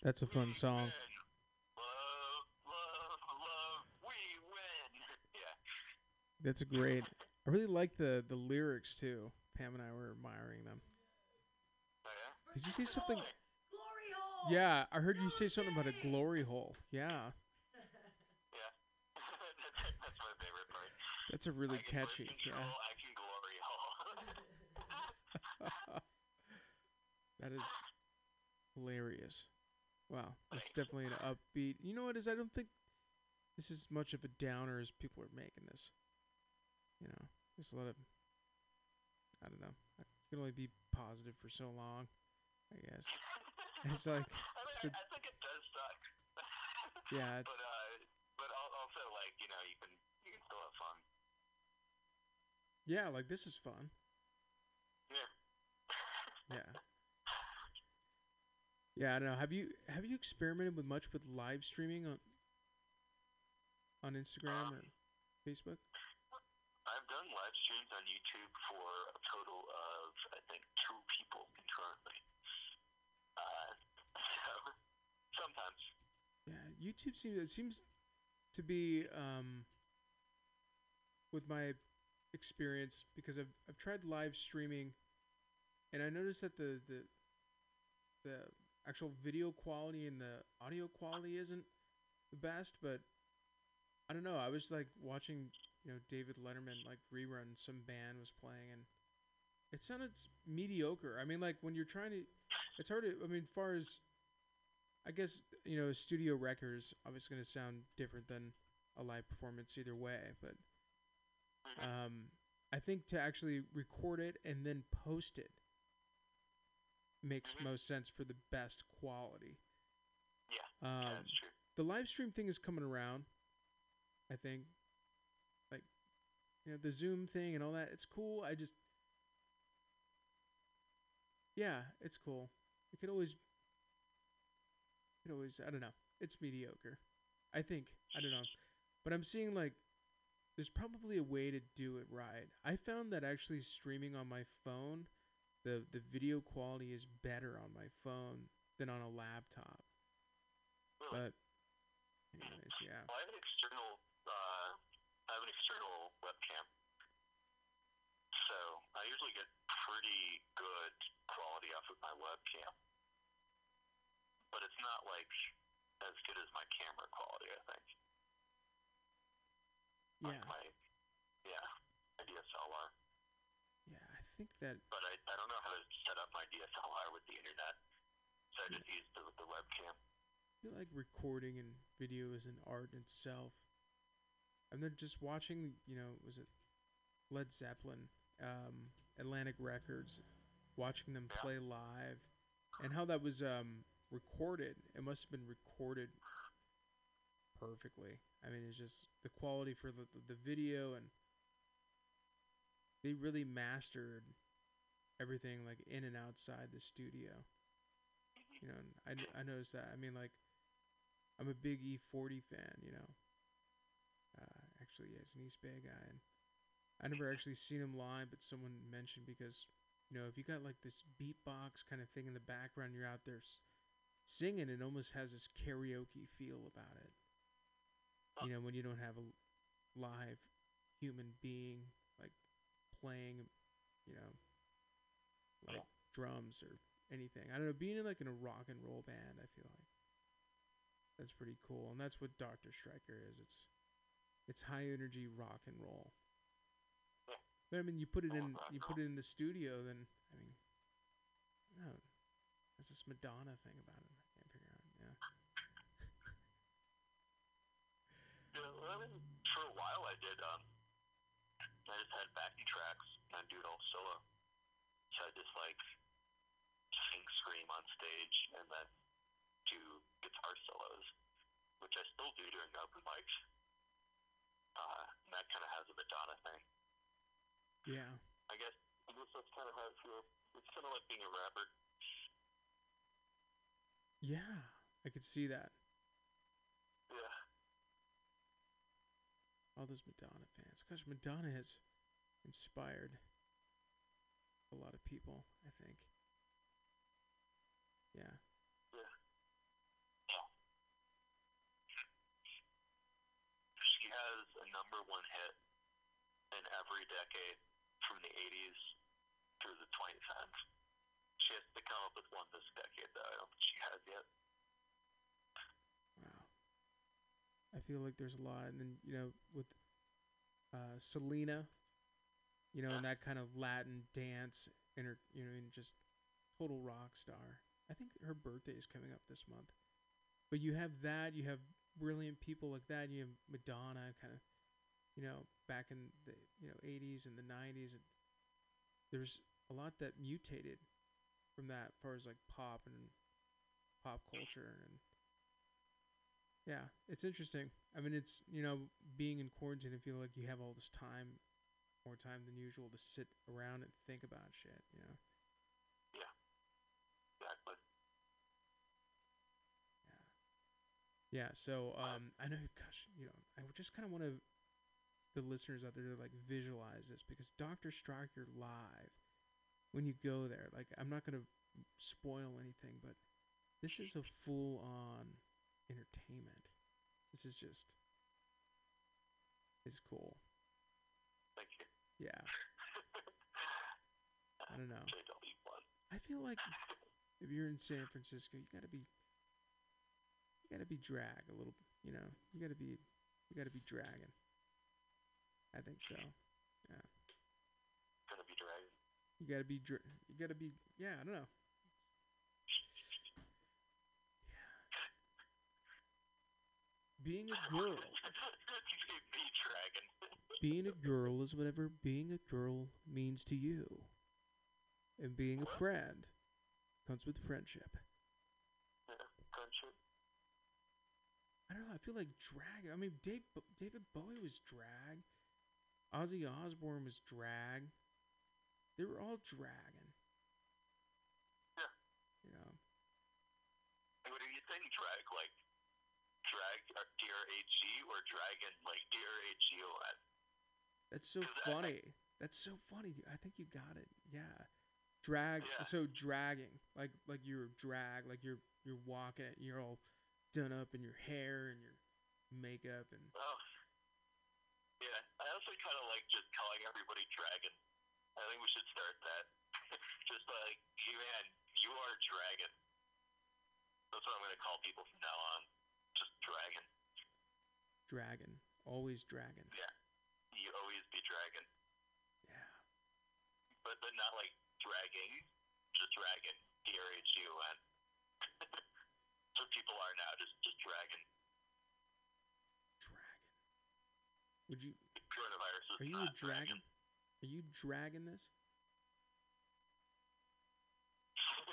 That's a fun song. Love, love, love, we win. (laughs) Yeah. That's a great. I really like the the lyrics too. Pam and I were admiring them. Oh, yeah? Did you say something? Glory hole. Yeah, I heard you say something about a glory hole. Yeah, (laughs) Yeah. that's, (laughs) that's my favorite part. that's a really I catchy. Control, Yeah, I can glory hole. that is hilarious. Wow, (laughs) that's definitely an upbeat. You know what is? I don't think this is much of a downer as people are making this. You know, there's a lot of. I don't know. I can only be positive for so long. I guess. (laughs) It's like I mean, I think it does suck. (laughs) Yeah, it's- But uh, but also like you know you can you can still have fun. yeah, like this is fun. Yeah. Yeah. Yeah, I don't know. Have you have you experimented with much with live streaming on on Instagram or Facebook? I've done live streams on YouTube for a total of I think two people concurrently. Uh, so (laughs) sometimes. Yeah, YouTube seems it seems to be um with my experience because I've I've tried live streaming and I noticed that the the the actual video quality and the audio quality isn't the best, but I don't know. I was like watching, you know, David Letterman like rerun some band was playing and it sounded mediocre. I mean, like when you're trying to, it's hard to. I mean, far as I guess you know, studio record is obviously going to sound different than a live performance either way. But um, I think to actually record it and then post it makes Mhm. most sense for the best quality. Yeah. yeah, Um, that's true. the live stream thing is coming around. I think, like, you know, the Zoom thing and all that. It's cool. I just, yeah, it's cool. It could always, it could always. I don't know. It's mediocre. I think. I don't know, but I'm seeing like, there's probably a way to do it right. I found that actually streaming on my phone, the the video quality is better on my phone than on a laptop. Really? But, anyways, yeah. Well, I have an external. Uh, I have an external webcam, so I usually get pretty good quality off of my webcam. But it's not like as good as my camera quality. I think. Yeah, Like my, yeah, my DSLR. yeah. I think that But I, I don't know how to set up my DSLR with the internet, so I just use the the webcam. I feel like recording and video is an art in itself. And then just watching, you know, was it Led Zeppelin, um, Atlantic Records, watching them Yeah. play live, and how that was um, recorded. It must have been recorded perfectly. I mean, it's just the quality for the the, the video, and they really mastered everything, like in and outside the studio. You know, and I, I noticed that. I mean, like, I'm a big E-40 fan, you know. Uh, actually. Yeah, an East Bay guy, and I never actually seen him live, but someone mentioned because you know if you got like this beatbox kind of thing in the background, you're out there s- singing, it almost has this karaoke feel about it. You know, when you don't have a live human being like playing, you know, like drums or anything. I don't know, being in like in a rock and roll band, I feel like that's pretty cool, and that's what Doctor Stryker is. It's it's high energy rock and roll. Yeah. But I mean, you put it in you put it in the studio, then I mean, no, that's this Madonna thing about it. I can't figure out. Yeah. Yeah, well, I mean, for a while I did. Um, I just had backing tracks and I'd do it all solo. So I just like sing, scream on stage, and then do guitar solos, which I still do during open mics. Uh, and that kind of has a Madonna thing. Yeah. I guess I guess that's kind of how I feel. It's kind of like being a rapper. Yeah. I could see that. Yeah. All those Madonna fans. Gosh, Madonna has inspired a lot of people, I think. Yeah. Yeah. She has a number one hit in every decade from the 80s through the 2010s. She has to come up with one this decade, though. I don't think she has yet. Wow. I feel like there's a lot, and then you know with uh, Selena, you know, and that kind of Latin dance, and her, you know, and just total rock star. I think her birthday is coming up this month. But you have that, you have brilliant people like that. You have Madonna, kind of, you know, back in the you know 80s and the 90s. And there's a lot that mutated from that, as far as like pop and pop culture and yeah, it's interesting. I mean, it's you know being in quarantine. I feel like you have all this time, more time than usual, to sit around and think about shit. You know. Yeah. Exactly. Yeah. Yeah, so um, I know. Gosh, you know, I just kind of want to the listeners out there to like visualize this because Doctor Stryker live, when you go there, like I'm not gonna spoil anything, but this is a full on entertainment. This is just. It's cool. Thank you. Yeah. I don't know. (laughs) I feel like if you're in San Francisco, you gotta be, you gotta be drag a little. You know, you gotta be, you gotta be dragging. I think so. Gonna be dragging. You gotta be, dra- you gotta be. Yeah, I don't know. Yeah. (laughs) Being a girl, (laughs) be dragging. Being a girl is whatever being a girl means to you, and being a friend comes with friendship. Yeah, friendship. I don't know. I feel like drag. I mean, Dave, David Bowie was drag. Ozzy Osbourne was drag. They were all dragging. Yeah. You know. What do you think drag? Like drag uh, D-R-A-G or dragon like D-R-A-G-O-N? That's so funny. That's so funny. dude. I think you got it. Yeah. Drag. Yeah. So dragging, like like you're drag, like you're you're walking it. You're all done up in your hair and your makeup and Oh. Yeah, I also kind of like just calling everybody dragon. I think we should start that. (laughs) just like, you man, you are dragon. That's what I'm going to call people from now on. Just dragon. dragon. Always dragon. Yeah. You always be dragon. Yeah. But, but not like dragging, just dragon. D-R-A-G-O-N. (laughs) That's what people are now, just, just dragon. Dragon. Would you? Coronavirus is Are you a not dragon? Are you dragging this?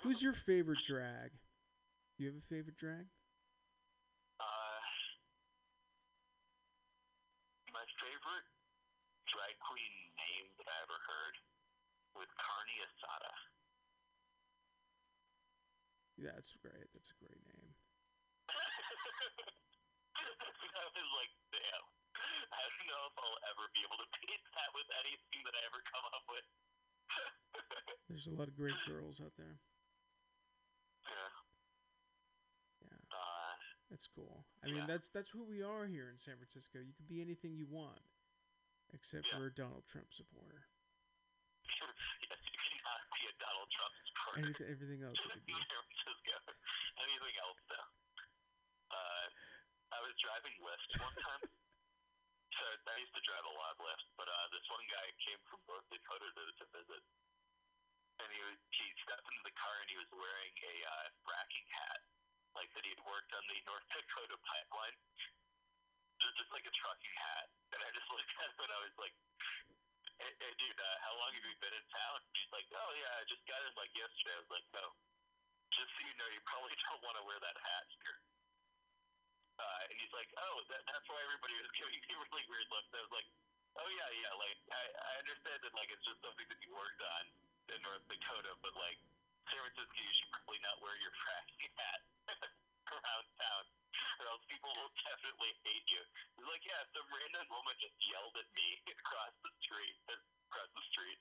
Who's your favorite drag? Do you have a favorite drag? Uh, my favorite drag queen name that I ever heard was Carney Asada. Yeah, that's great. That's a great name. (laughs) I was like, damn. I don't know if I'll ever be able to beat that with anything that I ever come up with. (laughs) There's a lot of great girls out there. yeah. Yeah, Uh, that's cool. I mean, that's that's who we are here in San Francisco. You can be anything you want, except Yeah. for a Donald Trump supporter. (laughs) yes, you cannot be a Donald Trump supporter. Anything, everything else you could be. San Francisco. Anything else though? Uh, I was driving Lyft one time. (laughs) so I used to drive a lot of Lyft, but uh, this one guy came from North Dakota to, to visit, and he was- he stepped into the car and he was wearing a uh, fracking hat, like that he had worked on the North Dakota pipeline. Just, just like a trucking hat, and I just (laughs) looked at him and I was like, "Hey, hey dude, uh, how long have you been in town?" He's like, "Oh yeah, I just got in like yesterday." I was like, "No, just so you know, you probably (laughs) don't want to wear that hat here." Uh, and he's like, "Oh, that, that's why everybody was (laughs) giving me really weird looks." I was like, "Oh yeah, yeah, like I, I understand that like it's just something that you worked on in North Dakota, but like San Francisco, you should probably not wear your (laughs) fracking hat (laughs) around town." Or else people will definitely hate you. He's like, yeah, some random woman just yelled at me across the street. Across the street.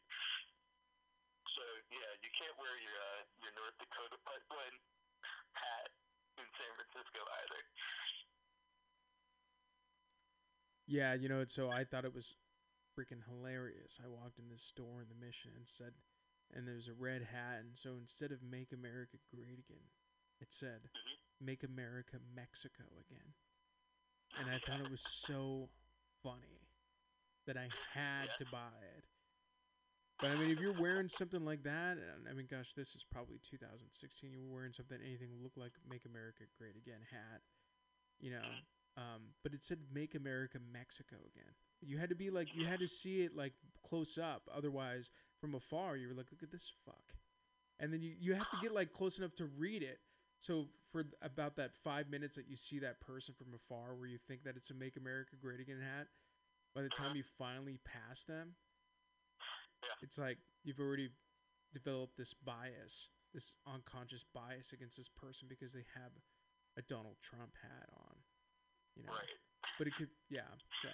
So yeah, you can't wear your uh, your North Dakota pipeline hat in San Francisco either. Yeah, you know, so I thought it was freaking hilarious. I walked in this store in the Mission and said, and there's a red hat, and so instead of "Make America Great Again," it said Mhm. "Make America Mexico Again," and I thought it was so funny that I had Yeah. to buy it. But I mean, if you're wearing something like that, and I mean, gosh, this is probably 2016. You're wearing something, anything look like "Make America Great Again" hat, you know. Um, but it said "Make America Mexico Again." You had to be like, you had to see it like close up. Otherwise, from afar, you were like, "Look at this fuck," and then you you have to get like close enough to read it. So for about that five minutes that you see that person from afar, where you think that it's a "Make America Great Again" hat, by the time you finally pass them, it's like you've already developed this bias, this unconscious bias against this person because they have a Donald Trump hat on, you know. Right. But it could, yeah. So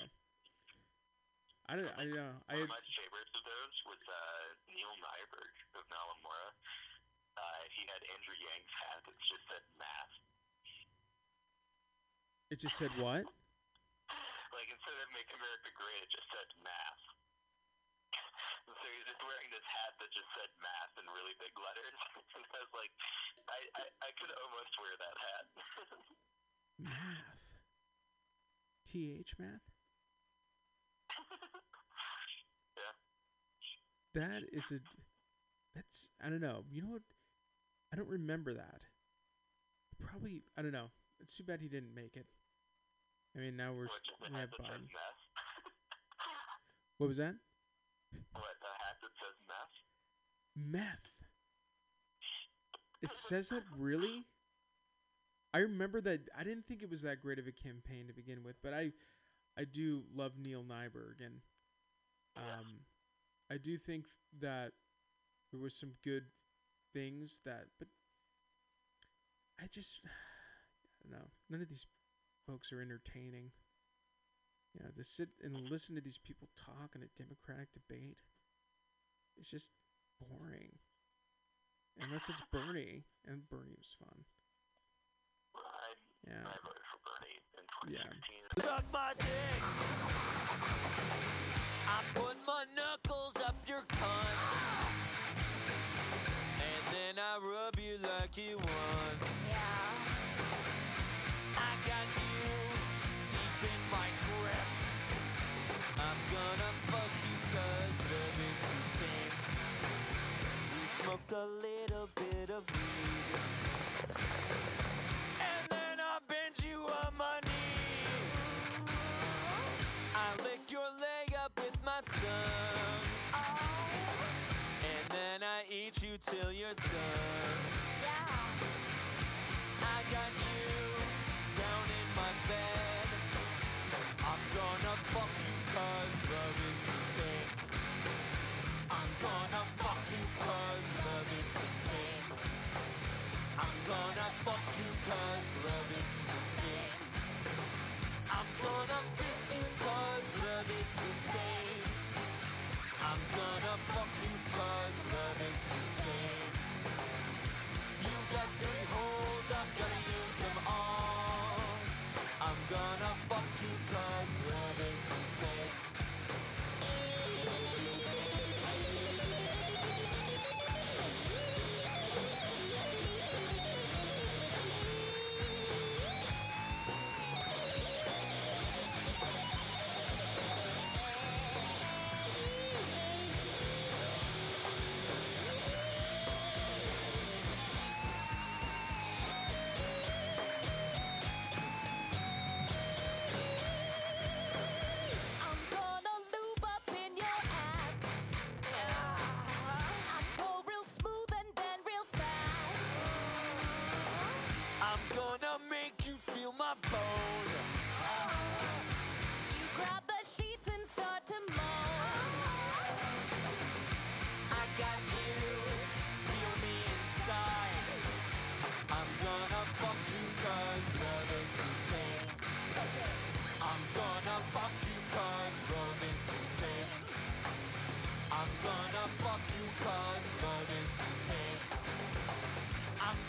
I don't, I don't know. I One had, of my favorites of those was uh, Neil Nyberg of Nalamura. Uh, he had Andrew Yang's hat that just said math. it just said what? (laughs) Like instead of Make America Great, it just said math. (laughs) So he's just wearing this hat that just said math in really big letters. (laughs) and I was like, I, I, I could almost wear that hat. Th math. (laughs) yeah. That is a. That's I don't know. You know what? I don't remember that. Probably I don't know. It's too bad he didn't make it. I mean now we're What, st- we have Biden. What was that? (laughs) what, a hat that says meth? Meth. It says that really? I remember that I didn't think it was that great of a campaign to begin with, but I I do love Neil Nyberg and um I do think that there was some good things that but I just (sighs) I don't know. None of these folks are entertaining. You know, to sit and listen to these people talk in a democratic debate it's just boring. Unless it's Bernie, and Bernie was fun. I, Yeah. I voted for Bernie in Yeah. 2016. Suck my dick. I put my knuckles up your cunt. And then I rub you like you won. Yeah. I got you deep in my grip. I'm gonna fuck you cause love is so tame. We smoke a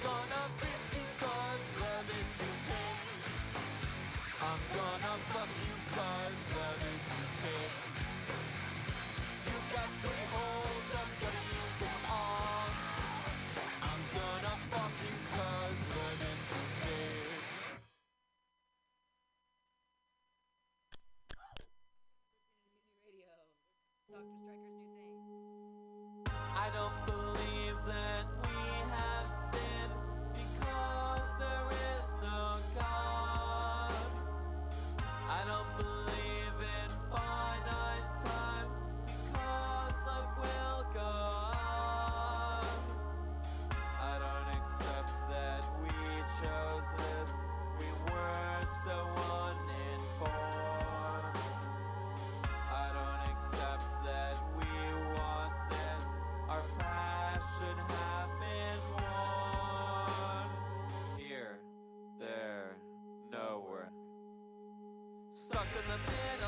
gonna fist you cause love is too tame I'm gonna fuck stuck in the middle.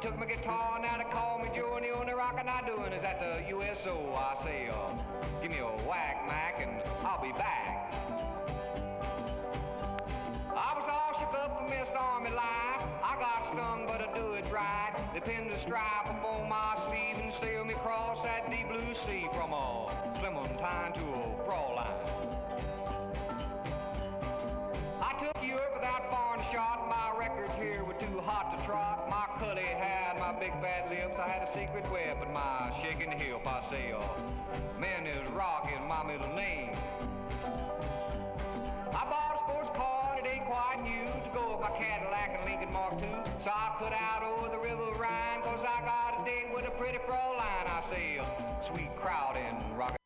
Took my guitar, now they call me Joe, and the only rock I'm not doing is at the USO. I say, uh, give me a whack, Mac, and I'll be back. I was all shook up from Miss Army life. I got stung, but I do it right. They pinned the stripe upon my sleeve and sailed me across that deep blue sea from a Clementine to a Fraulein. Took without foreign shot. My records here were too hot to trot. My cutty had my big fat lips. I had a secret weapon, my shaking say, uh, man, this rock is my middle name. I bought a sports car it ain't quite new to go with my Cadillac and Lincoln Mark II. So I cut out over the river Rhine, cause I got a date with a pretty Fraulein. I uh, sweet crowd in rock.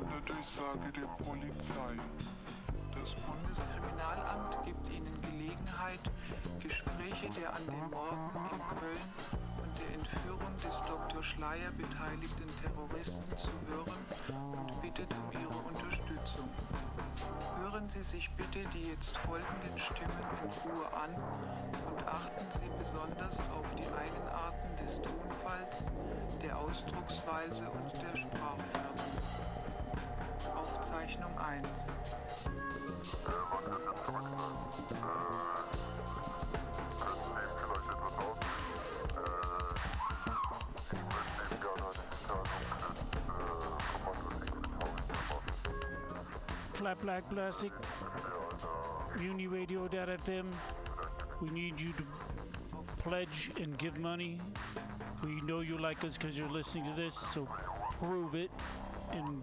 Eine Sonderdurchsage der Polizei. Das Bundeskriminalamt gibt Ihnen Gelegenheit, Gespräche der an den Morden in Köln und der Entführung des Dr. Schleier beteiligten Terroristen zu hören und bittet um Ihre Unterstützung. Hören Sie sich bitte die jetzt folgenden Stimmen in Ruhe an und achten Sie besonders auf die Eigenarten des Tonfalls, der Ausdrucksweise und der Aufzeichnung 1. Flat Black Plastic, Radio.fm. We need you to pledge and give money. We know you like us because you're listening to this, so prove it and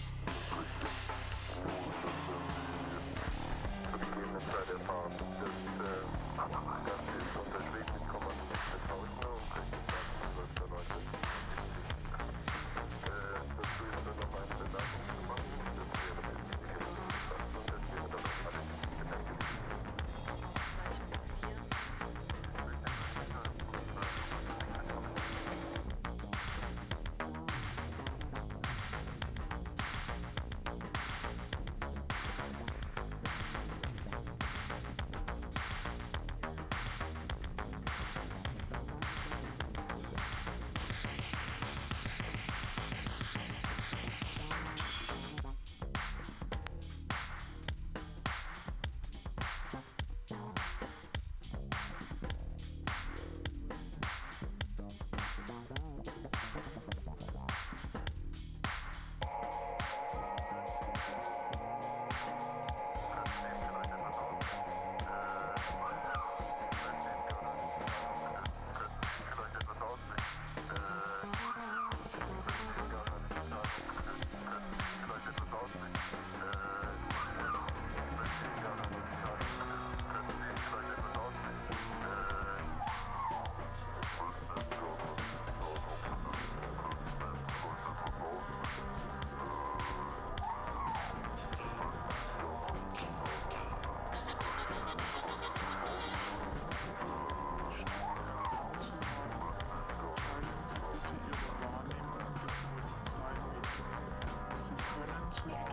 small.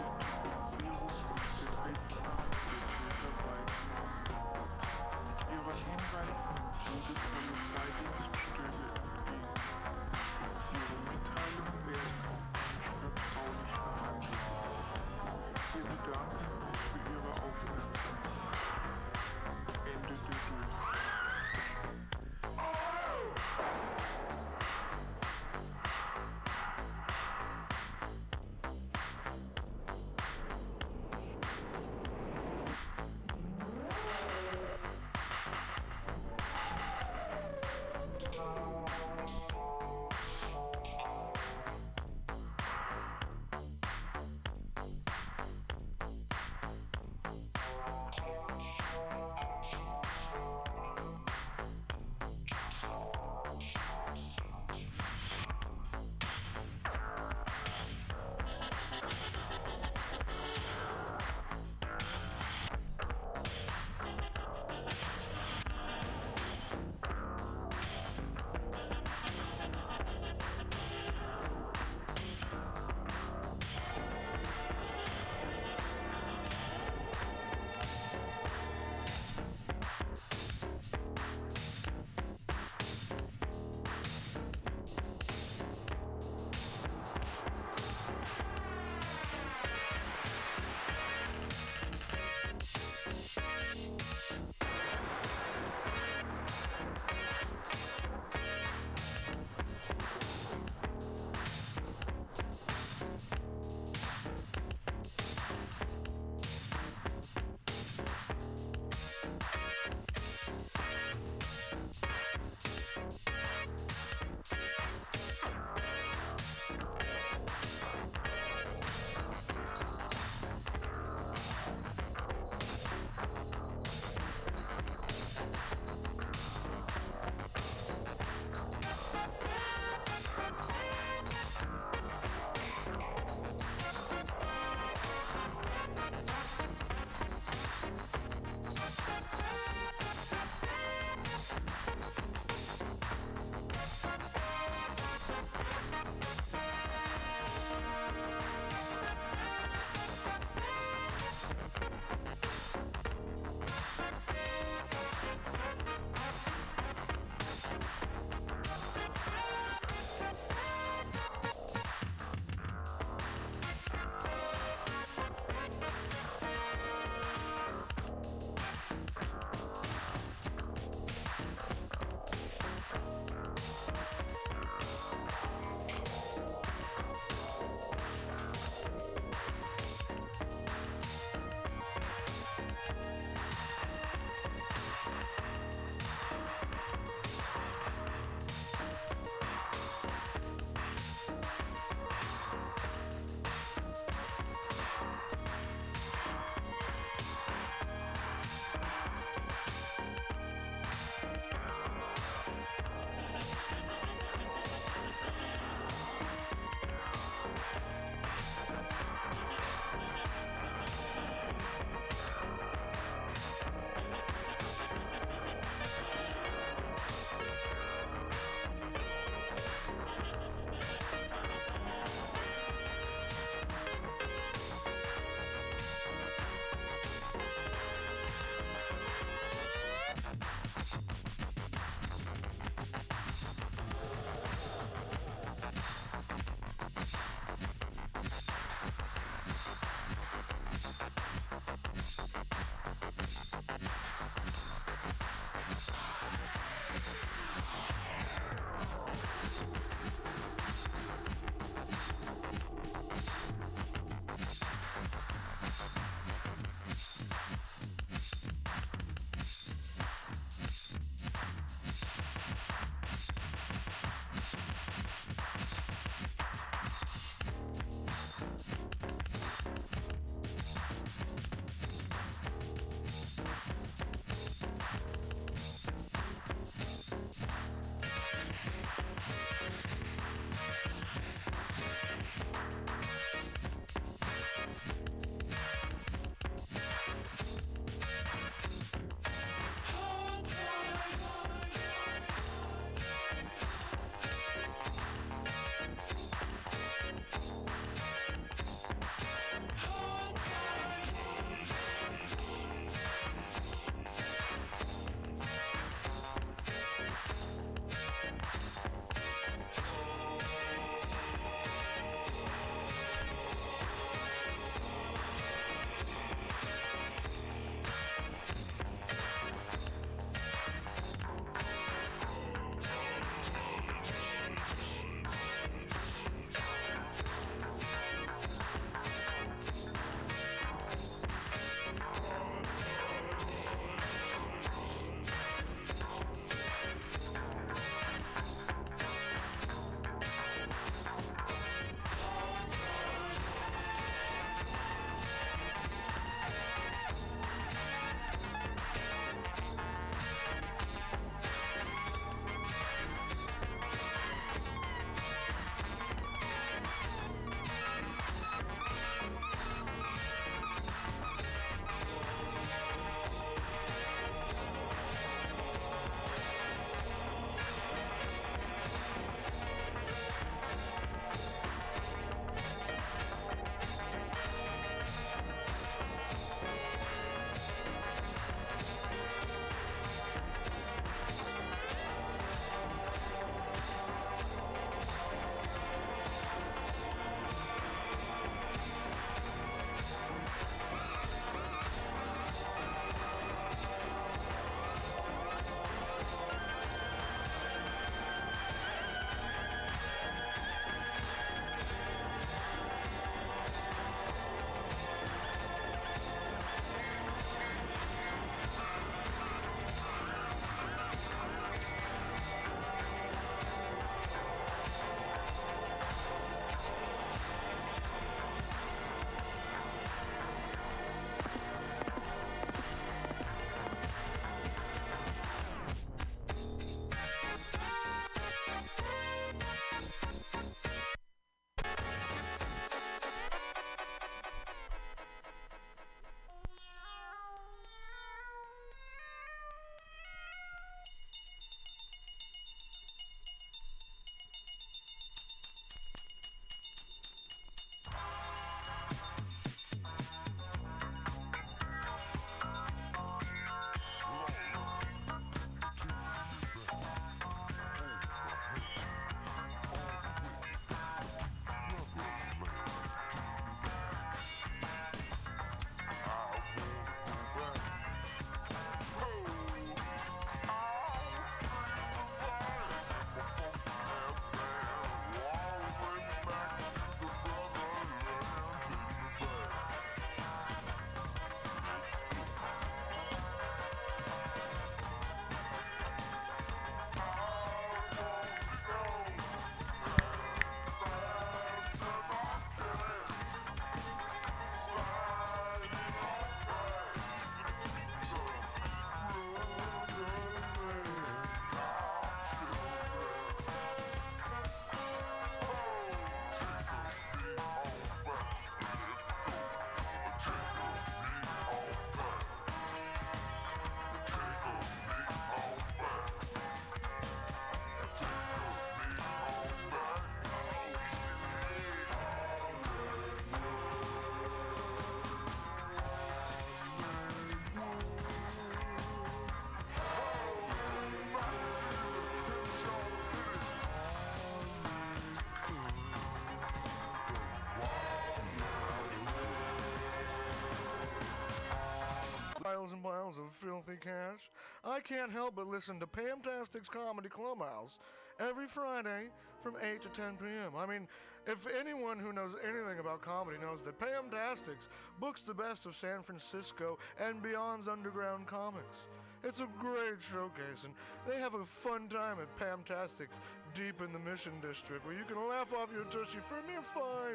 Filthy cash. I can't help but listen to Pamtastic's Comedy Clubhouse every Friday from 8 to 10 p.m. I mean, if anyone who knows anything about comedy knows that Pamtastics books the best of San Francisco and beyond's underground comics. It's a great showcase, and they have a fun time at Pamtastics deep in the Mission District where you can laugh off your tushy for a mere $5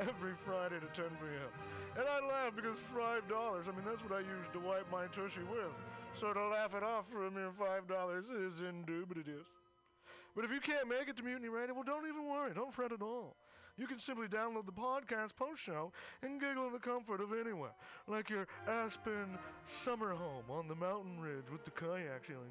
every Friday to 10 p.m. And I laugh because $5, I mean, that's what I use to wipe my tushy with. So to laugh it off for a mere $5 is indubitious. But if you can't make it to Mutiny Radio, well, don't even worry. Don't fret at all. You can simply download the podcast post show and giggle in the comfort of anywhere, like your Aspen summer home on the mountain ridge with the kayak ceiling.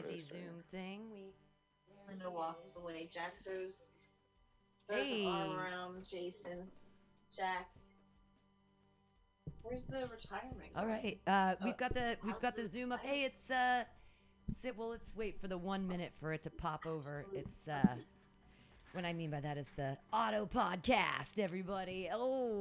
Crazy Zoom thing. We Linda walks away. Jack throws throws Hey. an arm around Jason. Jack. Where's the retirement? All right. Uh, we've Uh, got the we've got the Zoom up. Hey, it's uh, sit. Well, let's wait for the one minute for it to pop over. It's uh, what I mean by that is the auto podcast. Everybody. Oh.